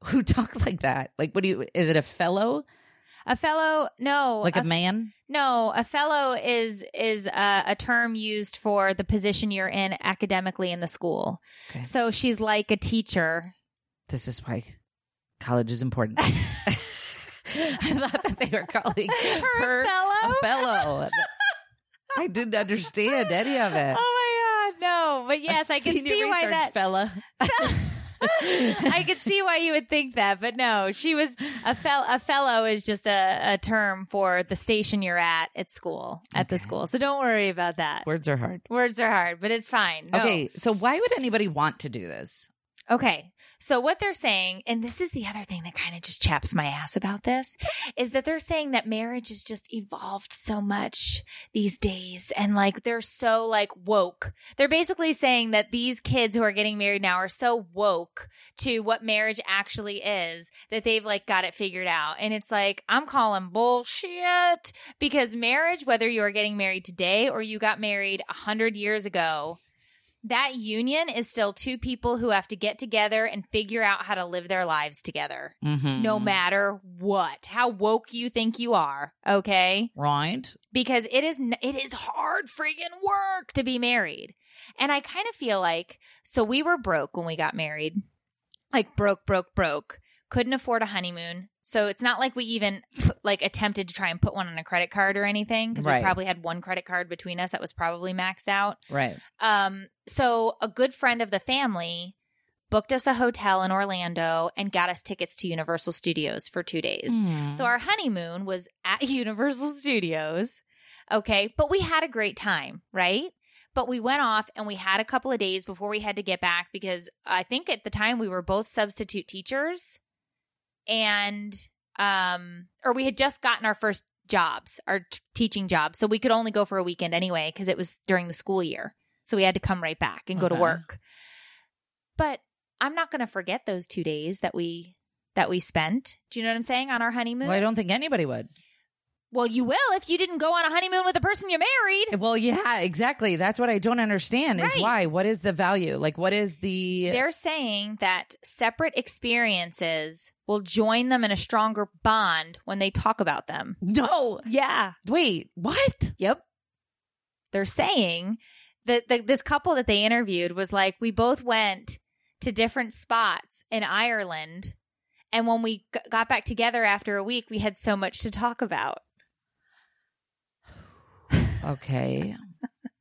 Speaker 2: who [laughs] talks like that. Like, what do you, is it a fellow?
Speaker 1: A fellow, no,
Speaker 2: Like a,
Speaker 1: a
Speaker 2: man?
Speaker 1: No, a fellow is is a, a term used for the position you're in academically in the school.
Speaker 2: Okay.
Speaker 1: So she's like a teacher.
Speaker 2: This is why college is important. [laughs] [laughs] I thought that they were calling
Speaker 1: Her a fellow?
Speaker 2: a fellow. I didn't understand any of it.
Speaker 1: Oh my god, no! But yes,
Speaker 2: A
Speaker 1: I can see why that.
Speaker 2: fella.
Speaker 1: I could see why you would think that, but no, she was a fel- A fellow is just a, a term for the station you're at at school at the school. So don't worry about that.
Speaker 2: Words are hard.
Speaker 1: Words are hard, but it's fine. No.
Speaker 2: Okay, so why would anybody want to do this?
Speaker 1: Okay. So what they're saying, and this is the other thing that kind of just chaps my ass about this, is that they're saying that marriage has just evolved so much these days and like they're so like woke. They're basically saying that these kids who are getting married now are so woke to what marriage actually is that they've like got it figured out. And it's like, I'm calling bullshit because marriage, whether you are getting married today or you got married a hundred years ago, that union is still two people who have to get together and figure out how to live their lives together,
Speaker 2: Mm-hmm.
Speaker 1: no matter what, how woke you think you are. Okay,
Speaker 2: Right.
Speaker 1: because it is it is hard friggin' work to be married, and I kind of feel like so we were broke when we got married, like broke, broke, broke. Couldn't afford a honeymoon, so it's not like we even like attempted to try and put one on a credit card or anything because
Speaker 2: Right.
Speaker 1: we probably had one credit card between us that was probably maxed out.
Speaker 2: Right.
Speaker 1: Um, so a good friend of the family booked us a hotel in Orlando and got us tickets to Universal Studios for two days.
Speaker 2: Hmm.
Speaker 1: So our honeymoon was at [laughs] Universal Studios. Okay. But we had a great time, right? But we went off and we had a couple of days before we had to get back because I think at the time we were both substitute teachers and, um, or we had just gotten our first jobs, our t- teaching jobs. So we could only go for a weekend anyway because it was during the school year. So we had to come right back and go to work. But I'm not going to forget those two days that we that we spent. Do you know what I'm saying on our honeymoon?
Speaker 2: well, I don't think anybody would.
Speaker 1: Well, you will if you didn't go on a honeymoon with the person you married.
Speaker 2: Eh, well, yeah, exactly. That's what I don't understand is
Speaker 1: Right.
Speaker 2: why. What is the value? Like, what is the.
Speaker 1: They're saying that separate experiences will join them in a stronger bond when they talk about them.
Speaker 2: no.
Speaker 1: Yeah.
Speaker 2: Wait, what?
Speaker 1: Yep. They're saying that the, this couple that they interviewed was like, we both went to different spots in Ireland. And when we g- got back together after a week, we had so much to talk about.
Speaker 2: Okay.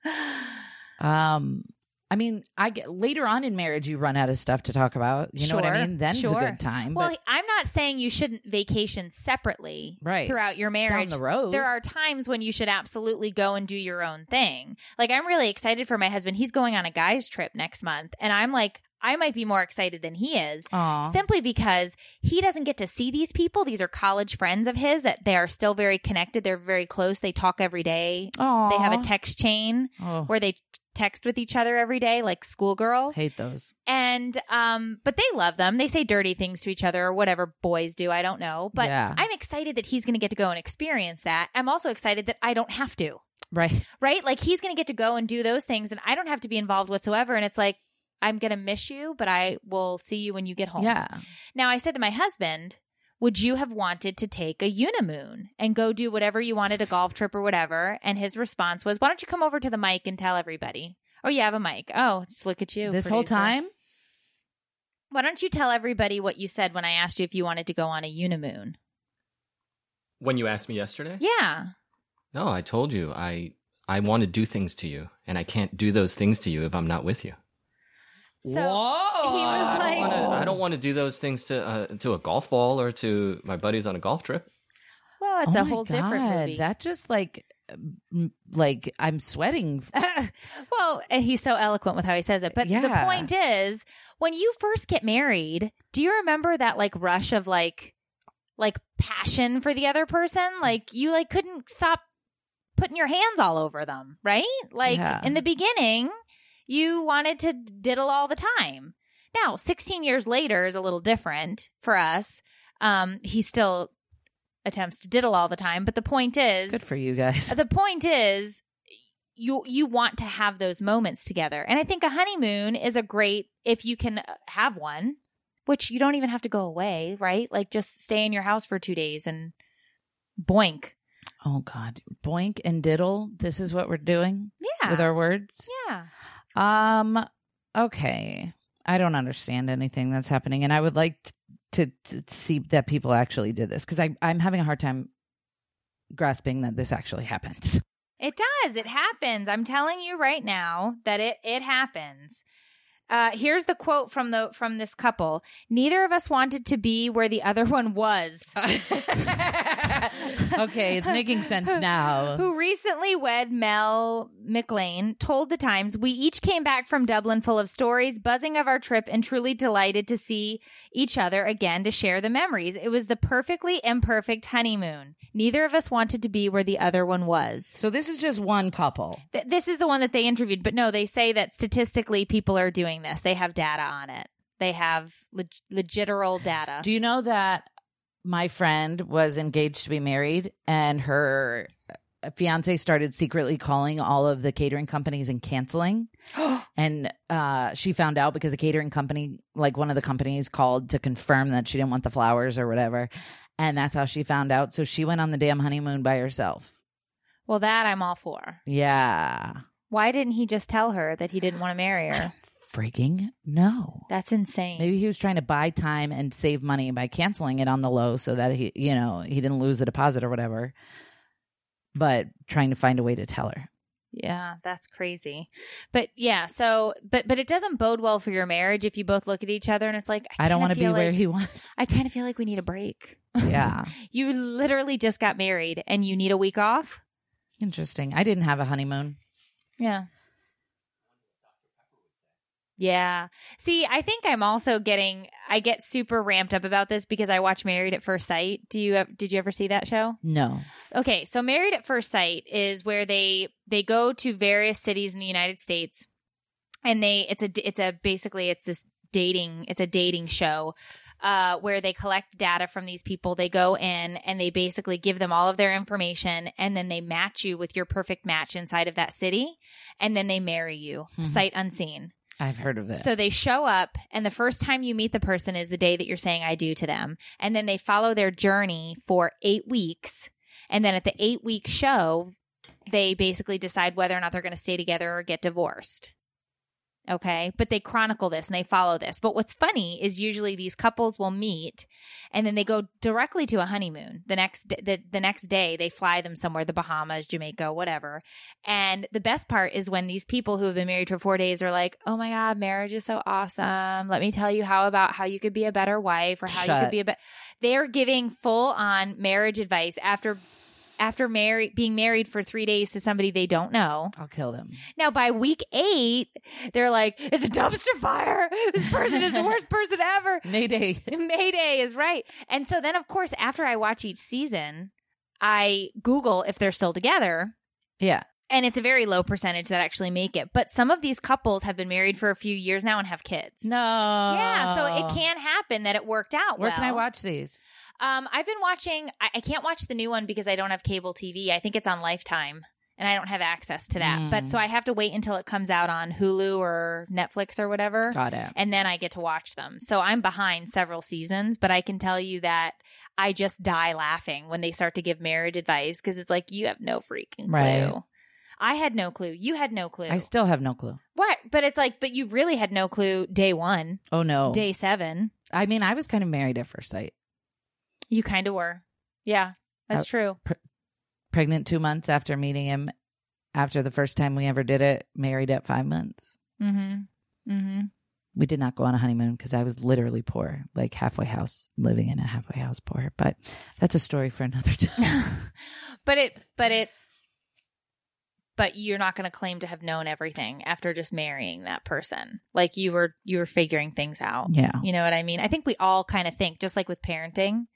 Speaker 2: [laughs] um, I mean, I get later on in marriage, you run out of stuff to talk about. You know what I
Speaker 1: Sure,
Speaker 2: mean? Then's
Speaker 1: sure.
Speaker 2: a good time.
Speaker 1: Well,
Speaker 2: but
Speaker 1: I'm not saying you shouldn't vacation separately
Speaker 2: Right.
Speaker 1: throughout your
Speaker 2: down
Speaker 1: marriage.
Speaker 2: the road,
Speaker 1: There are times when you should absolutely go and do your own thing. Like, I'm really excited for my husband. He's going on a guy's trip next month. And I'm like, I might be more excited than he is.
Speaker 2: Aw.
Speaker 1: Simply because he doesn't get to see these people. These are college friends of his that they are still very connected. They're very close. They talk every day.
Speaker 2: Aw.
Speaker 1: They have a text chain
Speaker 2: Oh,
Speaker 1: where they text with each other every day, like schoolgirls
Speaker 2: hate those.
Speaker 1: and um but they love them they say dirty things to each other or whatever boys do i don't know but
Speaker 2: Yeah.
Speaker 1: i'm excited that he's going to get to go and experience that i'm also excited that i don't have to
Speaker 2: Right.
Speaker 1: right like he's going to get to go and do those things and i don't have to be involved whatsoever and it's like i'm going to miss you but i will see you when you get home
Speaker 2: Yeah.
Speaker 1: now i said to my husband would you have wanted to take a unimoon and go do whatever you wanted a golf trip or whatever and his response was why don't you come over to the mic and tell everybody oh you have a mic oh just look at you
Speaker 2: this whole time?
Speaker 1: Why don't you tell everybody what you said when I asked you if you wanted to go on a unimoon?
Speaker 4: When you asked me yesterday?
Speaker 1: Yeah.
Speaker 4: No, I told you I I want to do things to you, and I can't do those things to you if I'm not with you.
Speaker 1: So
Speaker 2: Whoa.
Speaker 1: he was
Speaker 4: I
Speaker 1: like-
Speaker 4: don't wanna- I don't want to do those things to uh, to a golf ball or to my buddies on a golf trip.
Speaker 1: Well, it's
Speaker 2: Oh
Speaker 1: a
Speaker 2: my
Speaker 1: whole different
Speaker 2: God,
Speaker 1: movie.
Speaker 2: That just like, m- like I'm sweating. [laughs]
Speaker 1: well, and he's so eloquent with how he says it. But the
Speaker 2: Yeah.
Speaker 1: point is, when you first get married, do you remember that like rush of like like passion for the other person? Like you like couldn't stop putting your hands all over them, right? Like
Speaker 2: Yeah.
Speaker 1: in the beginning, you wanted to diddle all the time. Now, 16 years later is a little different for us. Um, he still attempts to diddle all the time, but the point is
Speaker 2: Good for you guys. [laughs]
Speaker 1: the point is you you want to have those moments together and i think a honeymoon is a great if you can uh, have one which you don't even have to go away right like just stay in your house for two days and boink
Speaker 2: Oh God, boink and diddle. This is what we're doing
Speaker 1: yeah
Speaker 2: with our words.
Speaker 1: yeah
Speaker 2: Um. Okay. I don't understand anything that's happening, and I would like t- to, to see that people actually did this because I'm having a hard time grasping that this actually happens.
Speaker 1: it does it happens i'm telling you right now that it it happens Uh, here's the quote from the from this couple. Neither of us wanted to be where the other one was. [laughs]
Speaker 2: okay, it's making sense now. [laughs]
Speaker 1: Who recently wed Mel McLean told the Times, "We each came back from Dublin full of stories, buzzing of our trip, and truly delighted to see each other again to share the memories. It was the perfectly imperfect honeymoon. Neither of us wanted to be where the other one was."
Speaker 2: So this is just one couple.
Speaker 1: Th- this is the one that they interviewed, but no, they say that statistically people are doing this. They have data on it. They have leg- legiteral data.
Speaker 2: Do you know that my friend was engaged to be married and her fiance started secretly calling all of the catering companies and canceling? [gasps] and uh, she found out because the catering company, like one of the companies, called to confirm that she didn't want the flowers or whatever. And that's how she found out. So she went on the damn honeymoon by herself.
Speaker 1: well, that I'm all for.
Speaker 2: Yeah.
Speaker 1: Why didn't he just tell her that he didn't want to marry her? [laughs]
Speaker 2: Frigging no.
Speaker 1: That's insane.
Speaker 2: Maybe he was trying to buy time and save money by canceling it on the low so that he, you know, he didn't lose the deposit or whatever. But trying to find a way to tell her.
Speaker 1: Yeah, that's crazy. But yeah, so but but it doesn't bode well for your marriage if you both look at each other and it's like
Speaker 2: I, don't want to be
Speaker 1: feel
Speaker 2: where he wants.
Speaker 1: I kind of feel like we need a break.
Speaker 2: Yeah. [laughs]
Speaker 1: You literally just got married and you need a week off?
Speaker 2: Interesting. I didn't have a honeymoon.
Speaker 1: Yeah. Yeah. See, I think I'm also getting I get super ramped up about this because I watch Married at First Sight. Do you did you ever see that show?
Speaker 2: No.
Speaker 1: Okay, so Married at First Sight is where they they go to various cities in the United States, and they it's a it's a basically it's this dating it's a dating show. Uh, where they collect data from these people, they go in and they basically give them all of their information, and then they match you with your perfect match inside of that city, and then they marry you
Speaker 2: Mhm.
Speaker 1: sight unseen.
Speaker 2: I've heard of this.
Speaker 1: So they show up, and the first time you meet the person is the day that you're saying I do to them. And then they follow their journey for eight weeks. And then at the eight week show, they basically decide whether or not they're going to stay together or get divorced. Okay. But they chronicle this and they follow this. But what's funny is usually these couples will meet and then they go directly to a honeymoon. The next, the, the next day, they fly them somewhere, the Bahamas, Jamaica, whatever. And the best part is when these people who have been married for four days are like, oh my God, marriage is so awesome. Let me tell you how about how you could be a better wife or how you could be a better. They're giving full on marriage advice after. After married, being married for three days to somebody they don't know.
Speaker 2: I'll kill them.
Speaker 1: Now, by week eight, they're like, it's a dumpster fire. This person is the worst person ever. [laughs]
Speaker 2: Mayday. [laughs]
Speaker 1: Mayday is right. And so then, of course, after I watch each season, I Google if they're still together.
Speaker 2: Yeah.
Speaker 1: And it's a very low percentage that actually make it. But some of these couples have been married for a few years now and have kids.
Speaker 2: No.
Speaker 1: Yeah, so it can happen that it worked out.
Speaker 2: Where can I watch these?
Speaker 1: Um, I've been watching. I, I can't watch the new one because I don't have cable TV. I think it's on Lifetime, and I don't have access to that.
Speaker 2: Mm.
Speaker 1: But so I have to wait until it comes out on Hulu or Netflix or whatever
Speaker 2: Got it.
Speaker 1: and then I get to watch them. So I'm behind several seasons, but I can tell you that I just die laughing when they start to give marriage advice because it's like you have no freaking clue.
Speaker 2: Right.
Speaker 1: I had no clue. You had no clue.
Speaker 2: I still have no clue.
Speaker 1: what? But it's like, but you really had no clue day one,
Speaker 2: Oh no.
Speaker 1: day seven.
Speaker 2: I mean, I was kind of married at first sight.
Speaker 1: You kind of were. Yeah, that's
Speaker 2: Uh,
Speaker 1: true.
Speaker 2: Pregnant two months after meeting him. After the first time we ever did it, married at five months.
Speaker 1: Mm-hmm. Mm-hmm.
Speaker 2: We did not go on a honeymoon because I was literally poor, like halfway house, living in a halfway house poor. But that's a story for another [laughs] time. [laughs]
Speaker 1: but it, but it, but you're not going to claim to have known everything after just marrying that person. Like you were, you were figuring things out.
Speaker 2: yeah.
Speaker 1: You know what I mean? I think we all kind of think, just like with parenting,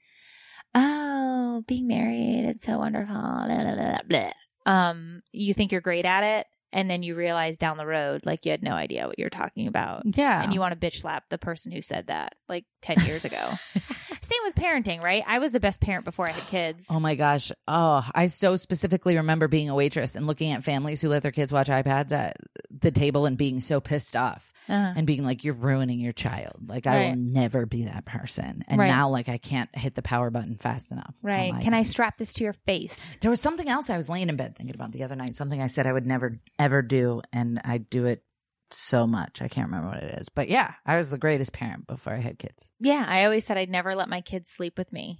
Speaker 1: oh, being married, it's so wonderful. Blah, blah, blah. Um, you think you're great at it, and then you realize down the road, like you had no idea what you're talking about.
Speaker 2: Yeah.
Speaker 1: And you want to bitch slap the person who said that like 10 years ago. [laughs] Same with parenting, right? I was the best parent before I had kids.
Speaker 2: Oh my gosh. Oh, I so specifically remember being a waitress and looking at families who let their kids watch iPads at the table and being so pissed off
Speaker 1: Uh-huh.
Speaker 2: and being like, you're ruining your child. Like, I will never be that person. And
Speaker 1: Right.
Speaker 2: now, like, I can't hit the power button fast enough.
Speaker 1: Right. Can I strap this to your face?
Speaker 2: There was something else I was laying in bed thinking about the other night, something I said I would never, ever do. And I do it so much. I can't remember what it is. But yeah, I was the greatest parent before I had kids.
Speaker 1: Yeah. I always said I'd never let my kids sleep with me.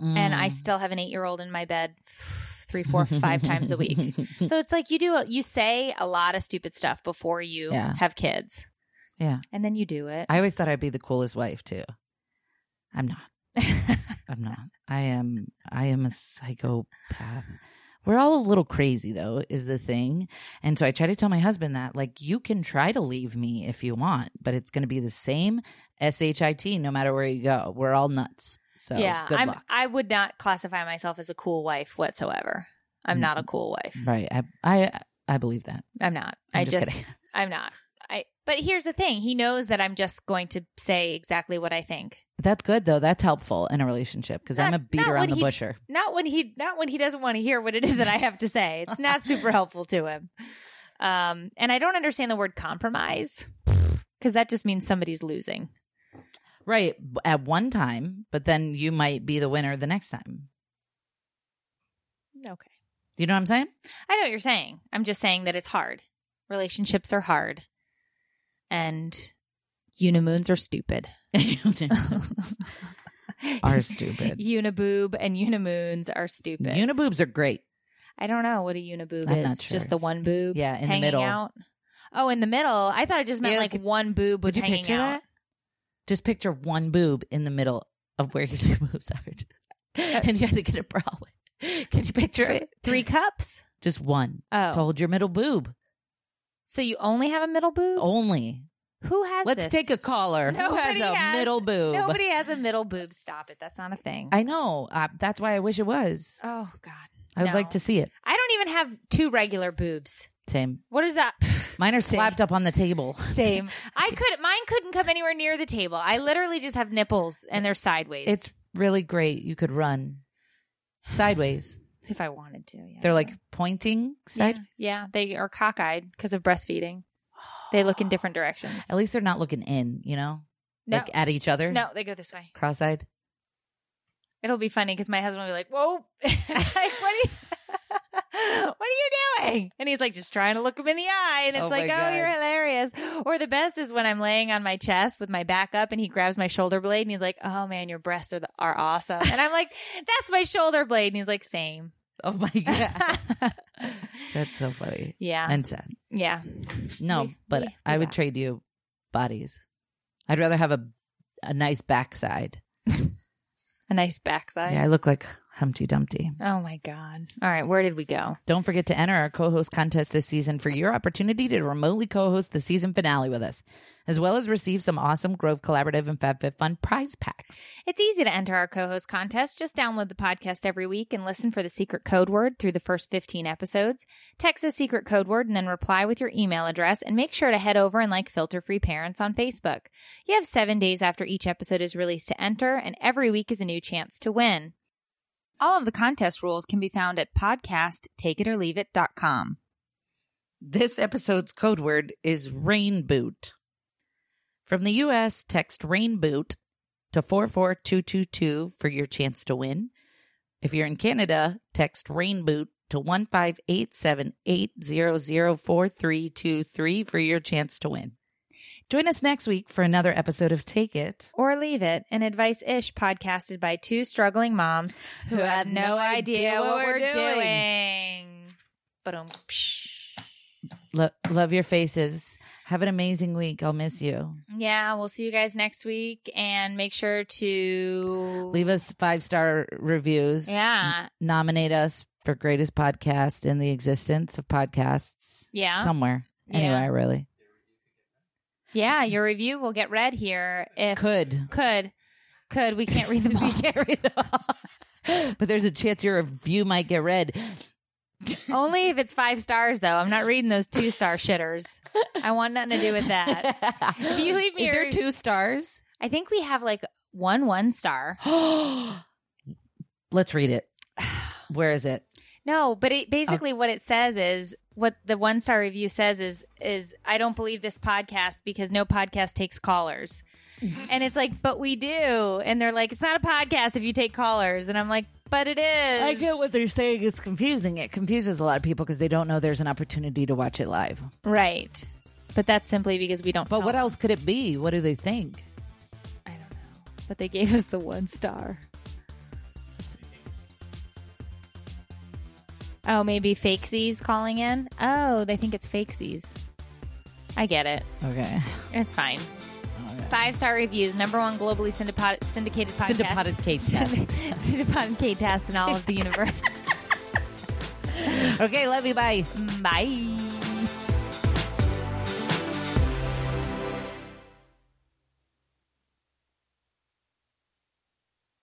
Speaker 1: And I
Speaker 2: Mm.
Speaker 1: still have an eight year old in my bed three, four, five times a week. [laughs] So it's like you do, you say a lot of stupid stuff before you
Speaker 2: Yeah.
Speaker 1: have kids.
Speaker 2: Yeah.
Speaker 1: and then you do it.
Speaker 2: I always thought I'd be the coolest wife too. I'm not. [laughs] I'm not. I am. I am a psychopath. We're all a little crazy though, is the thing. And so I try to tell my husband that, like, you can try to leave me if you want, but it's going to be the same shit no matter where you go. We're all nuts. So
Speaker 1: yeah,
Speaker 2: good
Speaker 1: I'm,
Speaker 2: luck.
Speaker 1: I would not classify myself as a cool wife whatsoever. I'm not a cool wife.
Speaker 2: Right. I I I believe that.
Speaker 1: I'm not.
Speaker 2: I'm
Speaker 1: I
Speaker 2: just
Speaker 1: just,
Speaker 2: kidding. [laughs]
Speaker 1: I'm not. But here's the thing: he knows that I'm just going to say exactly what I think.
Speaker 2: That's good though. That's helpful in a relationship because I'm a beat around the
Speaker 1: he-
Speaker 2: busher.
Speaker 1: Not when he, not when he doesn't want to hear what it is that I have to say. It's not super [laughs] helpful to him. Um, and I don't understand the word compromise because that just means somebody's losing.
Speaker 2: Right. At one time, but then you might be the winner the next time.
Speaker 1: Okay.
Speaker 2: You know what I'm saying?
Speaker 1: I know what you're saying. I'm just saying that it's hard. Relationships are hard. And unimoons are stupid. [laughs] [laughs]
Speaker 2: Are stupid.
Speaker 1: Uniboob and unimoons are stupid.
Speaker 2: Uniboobs are great.
Speaker 1: I don't know what a uniboob
Speaker 2: I'm
Speaker 1: is.
Speaker 2: not sure.
Speaker 1: Just the one boob
Speaker 2: Yeah, in the middle.
Speaker 1: out. Oh, in the middle. I thought it just meant
Speaker 2: Yeah,
Speaker 1: like
Speaker 2: could-
Speaker 1: one boob was hanging out.
Speaker 2: that? Just picture one boob in the middle of where your [laughs] two boobs are. and you had to get a bra with. Can you picture it?
Speaker 1: Three cups?
Speaker 2: Just one
Speaker 1: Oh.
Speaker 2: to hold your middle boob.
Speaker 1: So you only have a middle boob?
Speaker 2: Only.
Speaker 1: Who has
Speaker 2: Let's
Speaker 1: this?
Speaker 2: take a caller. Who has
Speaker 1: Nobody
Speaker 2: a
Speaker 1: has-
Speaker 2: middle boob?
Speaker 1: Nobody has a middle boob. Stop it. That's not a thing.
Speaker 2: I know. Uh, that's why I wish it was.
Speaker 1: oh God.
Speaker 2: I would
Speaker 1: no.
Speaker 2: like to see it.
Speaker 1: I don't even have two regular boobs.
Speaker 2: Same.
Speaker 1: What is that? [sighs]
Speaker 2: Mine are
Speaker 1: Same.
Speaker 2: slapped up on the table.
Speaker 1: Same. [laughs] I could. Mine couldn't come anywhere near the table. I literally just have nipples and they're sideways.
Speaker 2: It's really great. You could run sideways.
Speaker 1: If I wanted to. Yeah.
Speaker 2: They're like pointing side.
Speaker 1: Yeah, yeah, they are cockeyed because of breastfeeding. They look in different directions.
Speaker 2: At least they're not looking in, you know,
Speaker 1: No,
Speaker 2: like at each other.
Speaker 1: no, they go this way.
Speaker 2: cross-eyed.
Speaker 1: It'll be funny because my husband will be like, "Whoa, [laughs] like, what are you?" [laughs] [laughs] What are you doing? And he's like, just trying to look him in the eye. And it's
Speaker 2: Oh
Speaker 1: like,
Speaker 2: my
Speaker 1: oh, you're hilarious. Or the best is when I'm laying on my chest with my back up and he grabs my shoulder blade and he's like, oh man, your breasts are, the, are awesome. And I'm like, [laughs] that's my shoulder blade. And he's like, same.
Speaker 2: Oh my [laughs] god, that's so funny
Speaker 1: yeah.
Speaker 2: and sad.
Speaker 1: yeah.
Speaker 2: No,
Speaker 1: We-
Speaker 2: but
Speaker 1: we-
Speaker 2: I would
Speaker 1: got-
Speaker 2: trade you bodies. I'd rather have a a nice backside.
Speaker 1: A nice backside.
Speaker 2: Yeah, I look like Humpty Dumpty.
Speaker 1: Oh my God. All right. Where did we go?
Speaker 2: Don't forget to enter our co-host contest this season for your opportunity to remotely co-host the season finale with us, as well as receive some awesome Grove Collaborative and FabFitFun prize packs.
Speaker 1: It's easy to enter our co host contest. Just download the podcast every week and listen for the secret code word through the first 15 episodes. Text the secret code word and then reply with your email address. And make sure to head over and like Filter Free Parents on Facebook. You have seven days after each episode is released to enter, and every week is a new chance to win. All of the contest rules can be found at podcasttakeititorleaveit.com.
Speaker 2: This episode's code word is rain boot. From the US, text rain boot to 44222 for your chance to win. If you're in Canada, text rain boot to 15878004323 for your chance to win. Join us next week for another episode of Take It.
Speaker 1: Or Leave It, an advice ish podcasted by two struggling moms who have no idea what we're doing. But um,
Speaker 2: Lo- love your faces. Have an amazing week. I'll miss you.
Speaker 1: yeah, we'll see you guys next week, and make sure to
Speaker 2: Leave us five star reviews.
Speaker 1: Yeah,
Speaker 2: nominate us for greatest podcast in the existence of podcasts.
Speaker 1: Yeah.
Speaker 2: Somewhere.
Speaker 1: Yeah.
Speaker 2: Anyway, really.
Speaker 1: Yeah. Your review will get read here if
Speaker 2: Could.
Speaker 1: could could we can't read them all. [laughs]
Speaker 2: We can't read it all. but there's a chance your review might get read.
Speaker 1: Only if it's five stars, though. I'm not reading those two star shitters. I want nothing to do with that. If you leave me
Speaker 2: Is there
Speaker 1: re-
Speaker 2: two stars?
Speaker 1: I think we have like one one star. [gasps]
Speaker 2: Let's read it. Where is it?
Speaker 1: No, but it basically what it says is what the one star review says is is I don't believe this podcast because no podcast takes callers. [laughs] and it's like, but we do. And they're like, it's not a podcast if you take callers. And I'm like, but it is.
Speaker 2: I get what they're saying. It's confusing. It confuses a lot of people because they don't know there's an opportunity to watch it live.
Speaker 1: Right. But that's simply because we don't
Speaker 2: But what
Speaker 1: them.
Speaker 2: else could it be? What do they think?
Speaker 1: I don't know. But they gave us the one star. Oh, maybe Fakesies calling in? Oh, they think it's Fakesies. I get it.
Speaker 2: Okay.
Speaker 1: It's fine. Five star reviews, number one globally syndipod- syndicated podcast.
Speaker 2: Syndipotted Kate test. [laughs]
Speaker 1: Syndipod K test in all of the universe. [laughs]
Speaker 2: okay, love you. Bye.
Speaker 1: Bye.